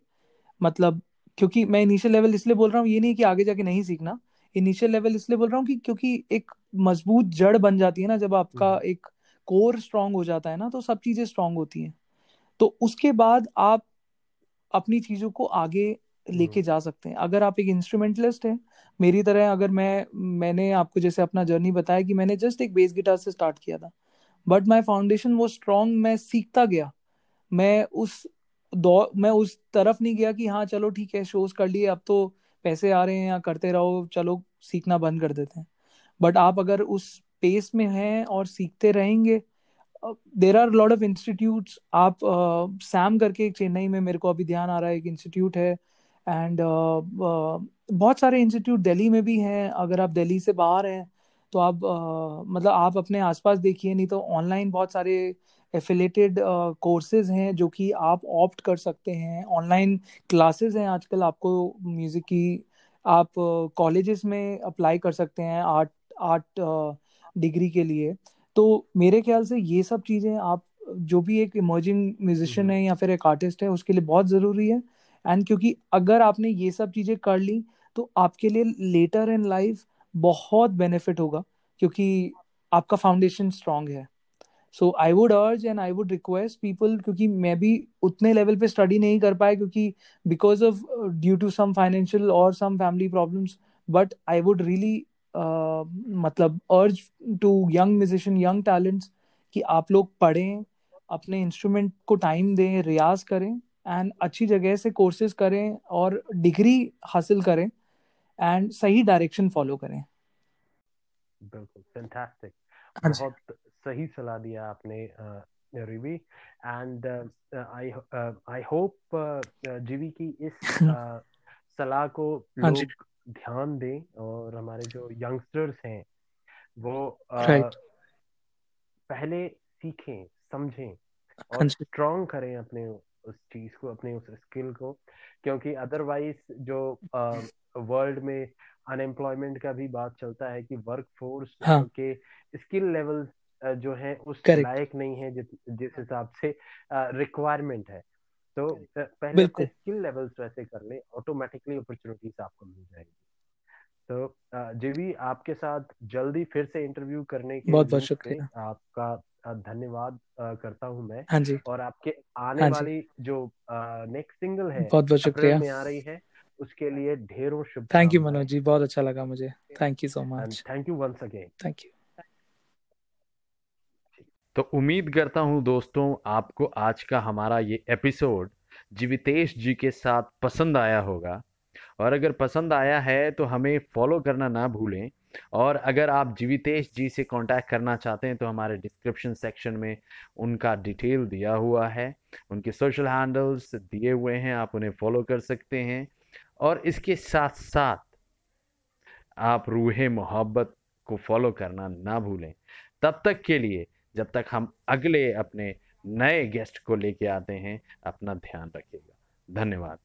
मतलब क्योंकि मैं इनिशियल लेवल इसलिए बोल रहा हूँ ये नहीं कि आगे जाके नहीं सीखना। इनिशियल लेवल इसलिए बोल रहा हूँ कि क्योंकि एक मज़बूत जड़ बन जाती है ना जब आपका हम्म। एक कोर स्ट्रांग हो जाता है ना तो सब चीज़ें स्ट्रांग होती हैं। तो उसके बाद आप अपनी चीज़ों को आगे लेके हम्म। जा सकते हैं। अगर आप एक इंस्ट्रूमेंटलिस्ट हैं मेरी तरह अगर मैं मैंने आपको जैसे अपना जर्नी बताया कि मैंने जस्ट एक बेस गिटार से स्टार्ट किया था बट माई फाउंडेशन वो स्ट्रांग मैं सीखता गया। मैं उस दौर मैं उस तरफ़ नहीं गया कि हाँ चलो ठीक है शोज़ कर लिए अब तो पैसे आ रहे हैं या करते रहो चलो सीखना बंद कर देते हैं। बट आप अगर उस पेस में हैं और सीखते रहेंगे there are lot of institute आप सैम uh, करके एक चेन्नई में मेरे को अभी ध्यान आ रहा है एक इंस्टीट्यूट है एंड uh, uh, बहुत सारे इंस्टीट्यूट दिल्ली में भी हैं। अगर आप दिल्ली से बाहर हैं तो आप uh, मतलब आप अपने आसपास देखिए नहीं तो ऑनलाइन बहुत सारे एफिलेटेड कोर्सेज uh, हैं जो कि आप ऑप्ट कर सकते हैं। ऑनलाइन क्लासेस हैं आजकल आपको म्यूज़िक की आप कॉलेजेस uh, में अप्लाई कर सकते हैं आर्ट आर्ट डिग्री के लिए। तो मेरे ख्याल से ये सब चीज़ें आप जो भी एक इमर्जिंग म्यूजिशियन है या फिर एक आर्टिस्ट है उसके लिए बहुत ज़रूरी है। एंड क्योंकि अगर आपने ये सब चीज़ें कर ली तो आपके लिए लेटर इन लाइफ बहुत बेनिफिट होगा, क्योंकि आपका फाउंडेशन स्ट्रांग है। So I would urge and I would request people क्योंकि मैं भी उतने लेवल पे स्टडी नहीं कर पाया क्योंकि because of due to some financial और some family problems but I would really मतलब urge to young musician young talents कि आप लोग पढ़ें, अपने इंस्ट्रूमेंट को टाइम दें, रियाज करें। एंड अच्छी जगह से कोर्सेज करें और डिग्री हासिल करें एंड सही डायरेक्शन फॉलो करें। बिल्कुल फैंटास्टिक हाँ बहुत सही सलाह दिया आपने रिवी। एंड आई आई होप जीवी की इस uh, सलाह को हाँ लोग ध्यान दें और हमारे जो यंगस्टर्स हैं वो uh, पहले सीखें समझें हाँ और स्ट्रॉन्ग करें अपने उस चीज़ को अपने उस स्किल को क्योंकि अदरवाइज़ जो वर्ल्ड में अनएम्प्लॉयमेंट का भी बात चलता है कि वर्क फोर्स हाँ. के स्किल लेवल जो है उस लायक नहीं है जिस हिसाब से रिक्वायरमेंट है। तो पहले स्किल लेवल्स वैसे कर ले ऑटोमेटिकली अपॉर्चुनिटीज़ आपको मिल जाएगी। तो जीवी आपके साथ जल्दी फिर से इंटरव्यू करने के बहुत बहुत शुक्रिया। आपका धन्यवाद करता हूँ मैं। हाँ जी। और आपके आने हाँ वाली जो नेक्स्ट सिंगल है बहुत बहुत शुक्रिया। में आ रही है उसके लिए ढेरों शुभ थैंक यू मनोज जी बहुत अच्छा लगा मुझे। Thank you so much thank you once again thank you तो उम्मीद करता हूँ दोस्तों आपको आज का हमारा ये एपिसोड जीवितेश जी के साथ पसंद आया होगा। और अगर पसंद आया है तो हमें फॉलो करना ना भूलें। और अगर आप जीवितेश जी से कांटेक्ट करना चाहते हैं तो हमारे डिस्क्रिप्शन सेक्शन में उनका डिटेल दिया हुआ है। उनके सोशल हैंडल्स दिए हुए हैं, आप उन्हें फॉलो कर सकते हैं। और इसके साथ साथ आप रूह मोहब्बत को फॉलो करना ना भूलें। तब तक के लिए, जब तक हम अगले अपने नए गेस्ट को लेके आते हैं, अपना ध्यान रखिएगा। धन्यवाद।